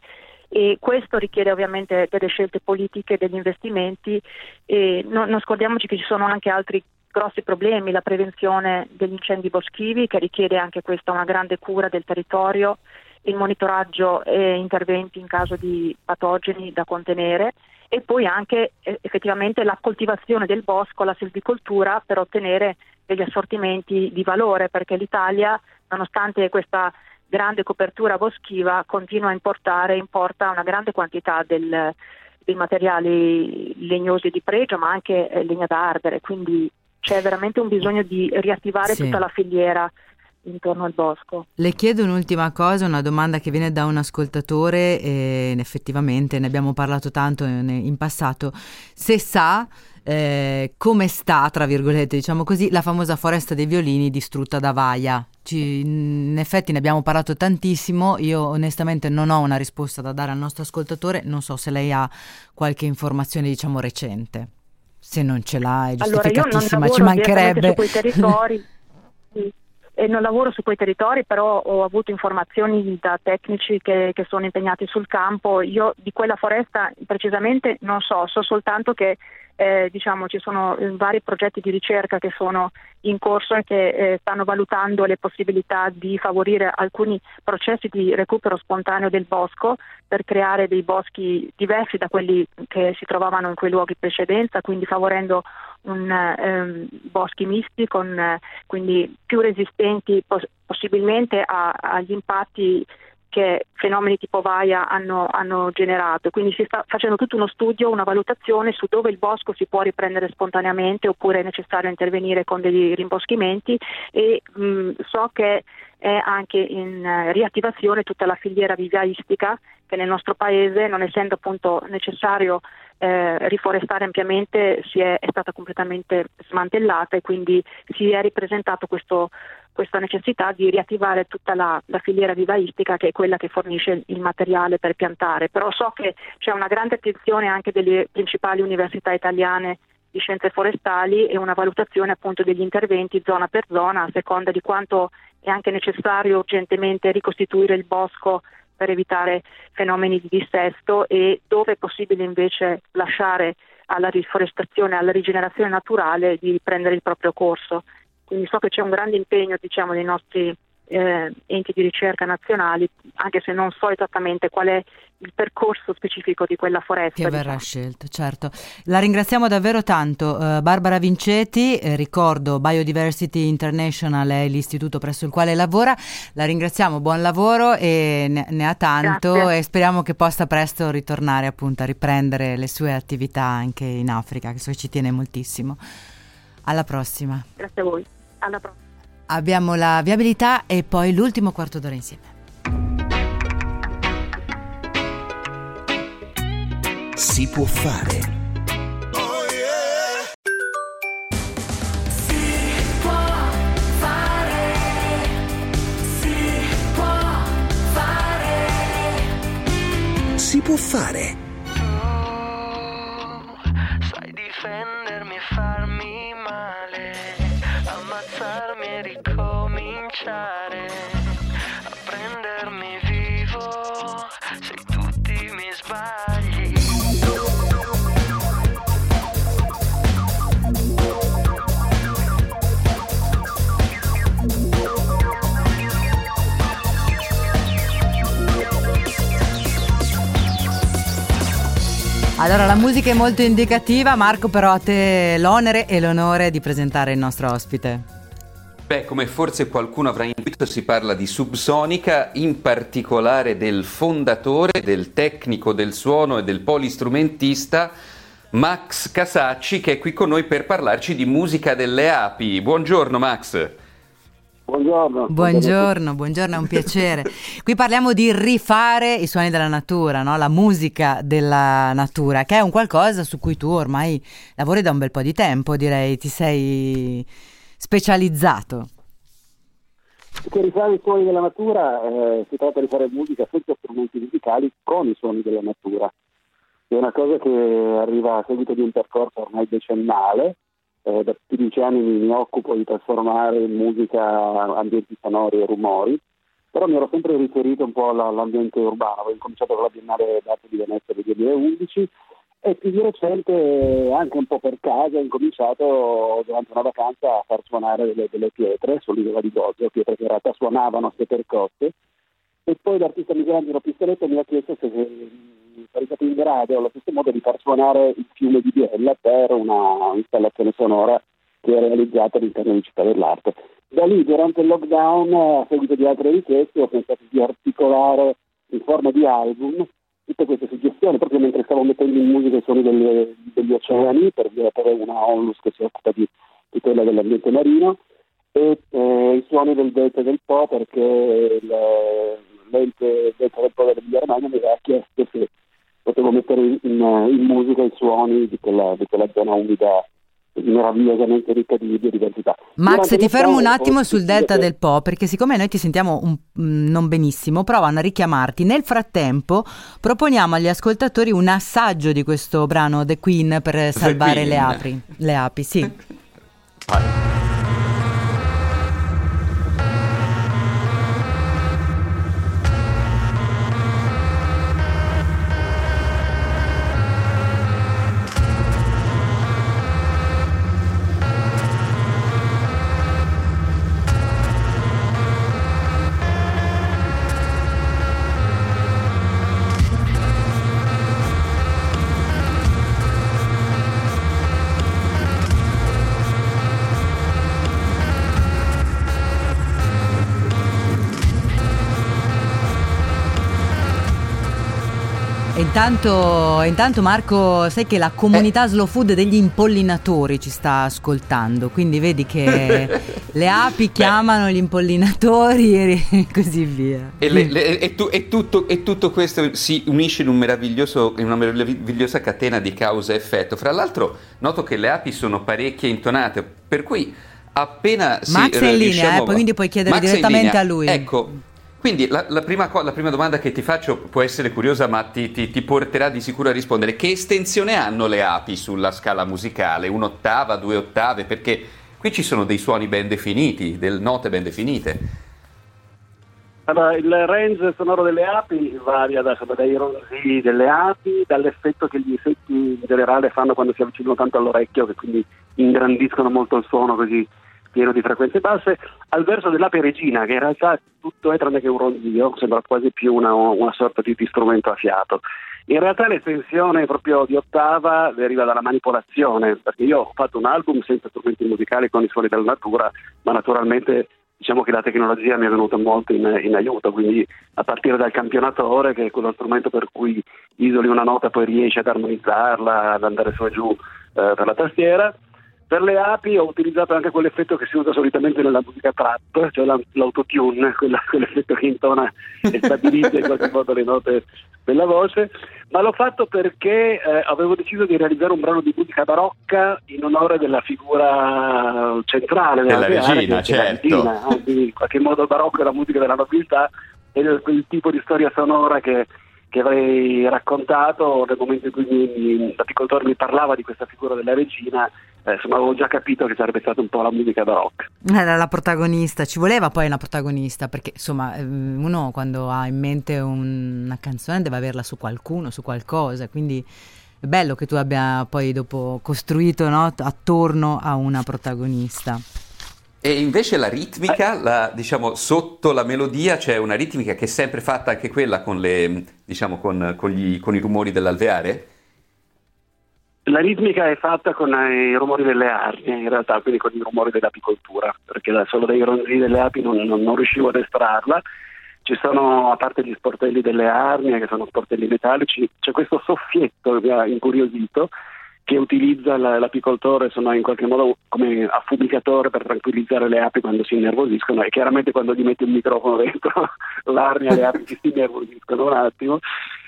e questo richiede ovviamente delle scelte politiche, degli investimenti e non, non scordiamoci che ci sono anche altri grossi problemi, la prevenzione degli incendi boschivi che richiede anche questa una grande cura del territorio, il monitoraggio e interventi in caso di patogeni da contenere e poi anche eh, effettivamente la coltivazione del bosco, la silvicoltura per ottenere degli assortimenti di valore perché l'Italia nonostante questa grande copertura boschiva continua a importare, importa una grande quantità del, dei materiali legnosi di pregio, ma anche eh, legna da ardere, quindi c'è veramente un bisogno di riattivare Sì. tutta la filiera intorno al bosco. Le chiedo un'ultima cosa, una domanda che viene da un ascoltatore e effettivamente ne abbiamo parlato tanto in, passato. Se sa eh, come sta, tra virgolette, diciamo così, la famosa foresta dei violini distrutta da Vaia. Ci- in effetti ne abbiamo parlato tantissimo, io onestamente non ho una risposta da dare al nostro ascoltatore, non so se lei ha qualche informazione diciamo recente. Se non ce l'ha è Allora giustificatissima, ci mancherebbe. su quei territori, [laughs] sì, e non lavoro su quei territori, però ho avuto informazioni da tecnici che, che sono impegnati sul campo. Io di quella foresta precisamente non so, so soltanto che eh, diciamo, ci sono eh, vari progetti di ricerca che sono in corso e che eh, stanno valutando le possibilità di favorire alcuni processi di recupero spontaneo del bosco per creare dei boschi diversi da quelli che si trovavano in quei luoghi in precedenza, quindi favorendo un, ehm, boschi misti con eh, quindi più resistenti pos- possibilmente a- agli impatti che fenomeni tipo Vaia hanno, hanno generato. Quindi si sta facendo tutto uno studio, una valutazione su dove il bosco si può riprendere spontaneamente oppure è necessario intervenire con degli rimboschimenti e mh, so che è anche in eh, riattivazione tutta la filiera vivaistica che nel nostro paese, non essendo appunto necessario eh, riforestare ampiamente, si è, è stata completamente smantellata e quindi si è ripresentato questo, questa necessità di riattivare tutta la, la filiera vivaistica che è quella che fornisce il materiale per piantare. Però so che c'è una grande attenzione anche delle principali università italiane di scienze forestali e una valutazione appunto degli interventi zona per zona a seconda di quanto è anche necessario urgentemente ricostituire il bosco per evitare fenomeni di dissesto e dove è possibile invece lasciare alla riforestazione, alla rigenerazione naturale di prendere il proprio corso. Quindi so che c'è un grande impegno diciamo, dei nostri eh, enti di ricerca nazionali, anche se non so esattamente qual è il percorso specifico di quella foresta. Che verrà scelto, certo. La ringraziamo davvero tanto. Eh, Barbara Vinceti, eh, ricordo Biodiversity International è l'istituto presso il quale lavora. La ringraziamo, buon lavoro e ne, ne ha tanto Grazie. e speriamo che possa presto ritornare appunto a riprendere le sue attività anche in Africa, che so ci tiene moltissimo. Alla prossima. Grazie a voi. Alla prossima. Abbiamo la viabilità e poi l'ultimo quarto d'ora insieme. Si può fare. Si può fare. Ricominciare, a prendermi vivo se tutti mi sbagli. Allora, la musica è molto indicativa, Marco, però a te l'onere e l'onore di presentare il nostro ospite. Beh, come forse qualcuno avrà intuito, si parla di subsonica, in particolare del fondatore, del tecnico del suono e del polistrumentista Max Casacci, che è qui con noi per parlarci di musica delle api. Buongiorno Max. Buongiorno. Buongiorno, buongiorno, è un piacere. Qui parliamo di rifare i suoni della natura, no? la musica della natura, che è un qualcosa su cui tu ormai lavori da un bel po' di tempo, direi, ti sei specializzato. Per rifare i suoni della natura eh, si tratta di fare musica senza strumenti musicali con i suoni della natura. È una cosa che arriva a seguito di un percorso ormai decennale. Eh, da più di dieci anni mi, occupo di trasformare in musica ambienti sonori e rumori, però mi ero sempre riferito un po' alla- all'ambiente urbano. Avevo cominciato con la Biennale d'Arte di Venezia del 2011 e più di recente, anche un po' per caso, ho incominciato durante una vacanza a far suonare delle, delle pietre sull'isola di Goggio, pietre che in realtà suonavano se percosse. E poi l'artista Michelangelo Pistoletto mi ha chiesto se se sarei stato in grado allo stesso modo di far suonare il fiume di Biella per una installazione sonora che è realizzata all'interno di Città dell'Arte. Da lì, durante il lockdown, a seguito di altre richieste, ho pensato di articolare in forma di album tutte queste suggestioni, proprio mentre stavo mettendo in musica i suoni delle, degli oceani, per per una onlus che si occupa di tutela dell'ambiente marino, e eh, i suoni del delta del Po, perché l'ente delta del Po dell'Emilia Romagna mi aveva chiesto se potevo mettere in, in, musica i suoni di quella, di quella zona umida meravigliosamente ricca di biodiversità. Max, Durante ti fermo un attimo sul delta del Po, perché siccome noi ti sentiamo un, mm, non benissimo, provano a richiamarti. Nel frattempo proponiamo agli ascoltatori un assaggio di questo brano The Queen per salvare Queen. Le, api. le api. Sì. Intanto, intanto, Marco, sai che la comunità eh. slow food degli impollinatori ci sta ascoltando, quindi vedi che [laughs] le api chiamano Beh. gli impollinatori e [laughs] così via. E, le, le, e, tu, e, tutto, e, tutto, questo si unisce in, un in, una meravigliosa catena di causa e effetto. Fra l'altro noto che le api sono parecchie intonate, per cui appena Max si... è in linea, eh, quindi puoi chiedere Max direttamente a lui. Ecco, quindi la, la, prima, la, prima, domanda che ti faccio può essere curiosa, ma ti, ti, ti, porterà di sicuro a rispondere. Che estensione hanno le api sulla scala musicale? Un'ottava, due ottave? Perché qui ci sono dei suoni ben definiti, delle note ben definite. Allora, il range sonoro delle api varia da, dai ronzi delle api, dall'effetto che gli insetti in generale fanno quando si avvicinano tanto all'orecchio, che quindi ingrandiscono molto il suono così pieno di frequenze basse, al verso dell'ape regina, che in realtà tutto è tranne che un ronzio, sembra quasi più una, una sorta di, di strumento a fiato. In realtà l'estensione proprio di ottava deriva dalla manipolazione, perché io ho fatto un album senza strumenti musicali con i suoni della natura, ma naturalmente diciamo che la tecnologia mi è venuta molto in, in, aiuto, quindi a partire dal campionatore, che è quello strumento per cui isoli una nota e poi riesci ad armonizzarla, ad andare su e giù eh, per la tastiera, per le api ho utilizzato anche quell'effetto che si usa solitamente nella musica trap, cioè l'autotune, quella, quell'effetto che intona e stabilizza in qualche modo le note della voce, ma l'ho fatto perché eh, avevo deciso di realizzare un brano di musica barocca in onore della figura centrale della, regina, certo. regina, in qualche modo barocco è la musica della nobiltà ed è quel tipo di storia sonora che che avrei raccontato nel momento in cui l'apicoltore mi parlava di questa figura della regina, eh, insomma avevo già capito che sarebbe stata un po' la musica barocca. Era la protagonista, ci voleva poi una protagonista, perché insomma ehm, uno quando ha in mente una canzone deve averla su qualcuno, su qualcosa, quindi è bello che tu abbia poi dopo costruito no, attorno a una protagonista. E invece la ritmica, la, diciamo, sotto la melodia c'è una ritmica che è sempre fatta anche quella con, le, diciamo, con, con, gli, con i rumori dell'alveare? La ritmica è fatta con i rumori delle arnie, in realtà, quindi con i rumori dell'apicoltura, perché solo dai ronzii delle api non, non, non, riuscivo ad estrarla. Ci sono, a parte gli sportelli delle arnie, che sono sportelli metallici, c'è questo soffietto che mi ha incuriosito, che utilizza l'apicoltore sono in qualche modo come affumicatore per tranquillizzare le api quando si innervosiscono. E chiaramente quando gli metti un microfono dentro [laughs] l'arnia le api si innervosiscono un attimo.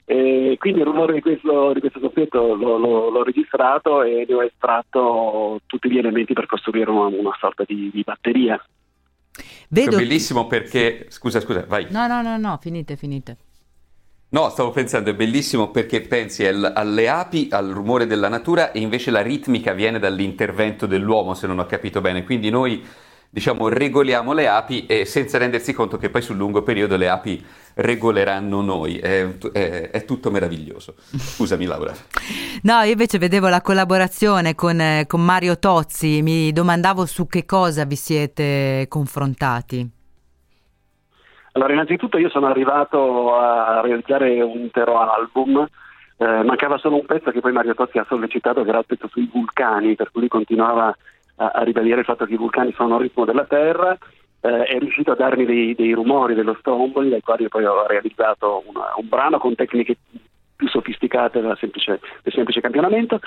E quindi il rumore di questo, di questo soffietto l'ho, l'ho, l'ho, registrato e ne ho estratto tutti gli elementi per costruire una, una sorta di, di batteria. Vedo... È bellissimo perché scusa scusa vai. No no no no finite finite No, stavo pensando, è bellissimo perché pensi al, alle api, al rumore della natura e invece la ritmica viene dall'intervento dell'uomo, se non ho capito bene. Quindi noi, diciamo, regoliamo le api e senza rendersi conto che poi sul lungo periodo le api regoleranno noi. È, è, è tutto meraviglioso. Scusami Laura. No, io invece vedevo la collaborazione con, con Mario Tozzi, mi domandavo su che cosa vi siete confrontati. Allora, innanzitutto io sono arrivato a realizzare un intero album, eh, mancava solo un pezzo che poi Mario Tozzi ha sollecitato, che era il pezzo sui vulcani, per cui continuava a, a ribadire il fatto che i vulcani sono al ritmo della Terra, eh, è riuscito a darmi dei, dei rumori dello Stromboli, dai quali poi ho realizzato una, un brano con tecniche più sofisticate del semplice, del semplice campionamento.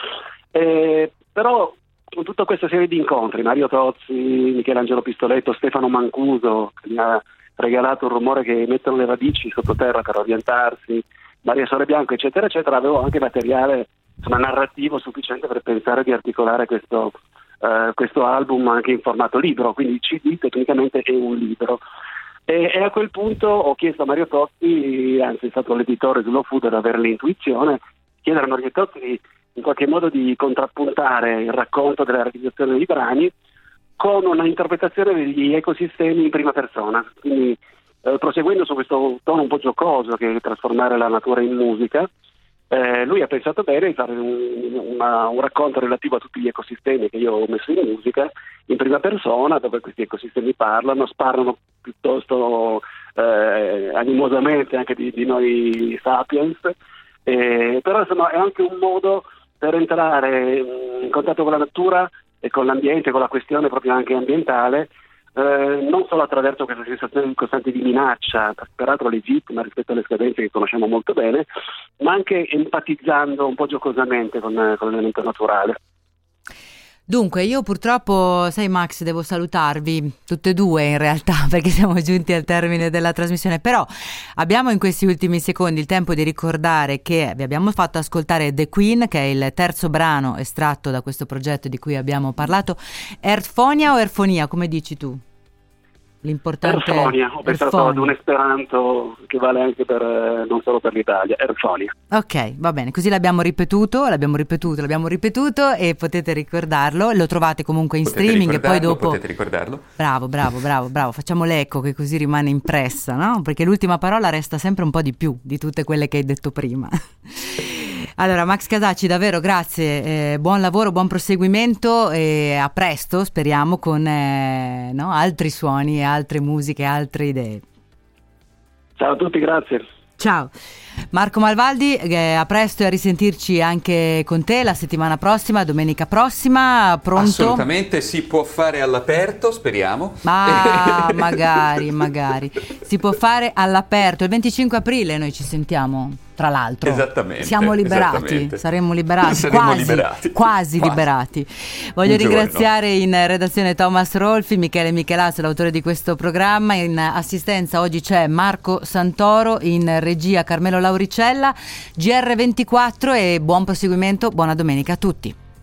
Eh, però con tutta questa serie di incontri, Mario Tozzi, Michelangelo Pistoletto, Stefano Mancuso, che mi ha regalato un rumore che mettono le radici sottoterra per orientarsi, Maria Sole Bianco, eccetera, eccetera, avevo anche materiale insomma, narrativo sufficiente per pensare di articolare questo, uh, questo album anche in formato libro, quindi CD tecnicamente è un libro. E, e, a quel punto ho chiesto a Mario Totti, anzi è stato l'editore Slow Food ad avere l'intuizione, chiedere a Mario Totti di, in qualche modo di contrappuntare il racconto della realizzazione dei brani con una interpretazione degli ecosistemi in prima persona. Quindi eh, proseguendo su questo tono un po' giocoso che è trasformare la natura in musica, eh, lui ha pensato bene di fare un, una, un, racconto relativo a tutti gli ecosistemi che io ho messo in musica in prima persona, dove questi ecosistemi parlano, sparano piuttosto eh, animosamente anche di, di noi sapiens, eh, però insomma è anche un modo per entrare in contatto con la natura e con l'ambiente, con la questione proprio anche ambientale, eh, non solo attraverso questa sensazione costante di minaccia, peraltro legittima rispetto alle scadenze che conosciamo molto bene, ma anche empatizzando un po' giocosamente con, con l'elemento naturale. Dunque, io purtroppo, sai Max, devo salutarvi, tutte e due in realtà, [laughs] perché siamo giunti al termine della trasmissione, però abbiamo in questi ultimi secondi il tempo di ricordare che vi abbiamo fatto ascoltare The Queen, che è il terzo brano estratto da questo progetto di cui abbiamo parlato. Erfonia o Erfonia, come dici tu? L'importante Erfonia, ho pensato ad un esperanto che vale anche per, eh, non solo per l'Italia, Erfonia. Ok, va bene, così l'abbiamo ripetuto, l'abbiamo ripetuto, l'abbiamo ripetuto e potete ricordarlo, lo trovate comunque in potete streaming e poi dopo... Potete ricordarlo? Bravo, bravo, bravo, bravo, facciamo l'eco che così rimane impressa, no? Perché l'ultima parola resta sempre un po' di più di tutte quelle che hai detto prima. Allora, Max Casacci, davvero grazie, eh, buon lavoro, buon proseguimento e a presto, speriamo, con eh, no, altri suoni, altre musiche, altre idee. Ciao a tutti, grazie. Ciao. Marco Malvaldi, eh, a presto e a risentirci anche con te la settimana prossima, domenica prossima, pronto? Assolutamente, si può fare all'aperto, speriamo. Ma [laughs] magari, magari. Si può fare all'aperto. Il 25 aprile noi ci sentiamo tra l'altro. Esattamente. Siamo liberati, saremmo [laughs] liberati, Saremo quasi, liberati. quasi Quasi. liberati. Voglio Un ringraziare in redazione Thomas Rolfi, Michele Michelazzo, l'autore di questo programma, in assistenza oggi c'è Marco Santoro, in regia Carmelo Lauricella, GR24 e buon proseguimento, buona domenica a tutti.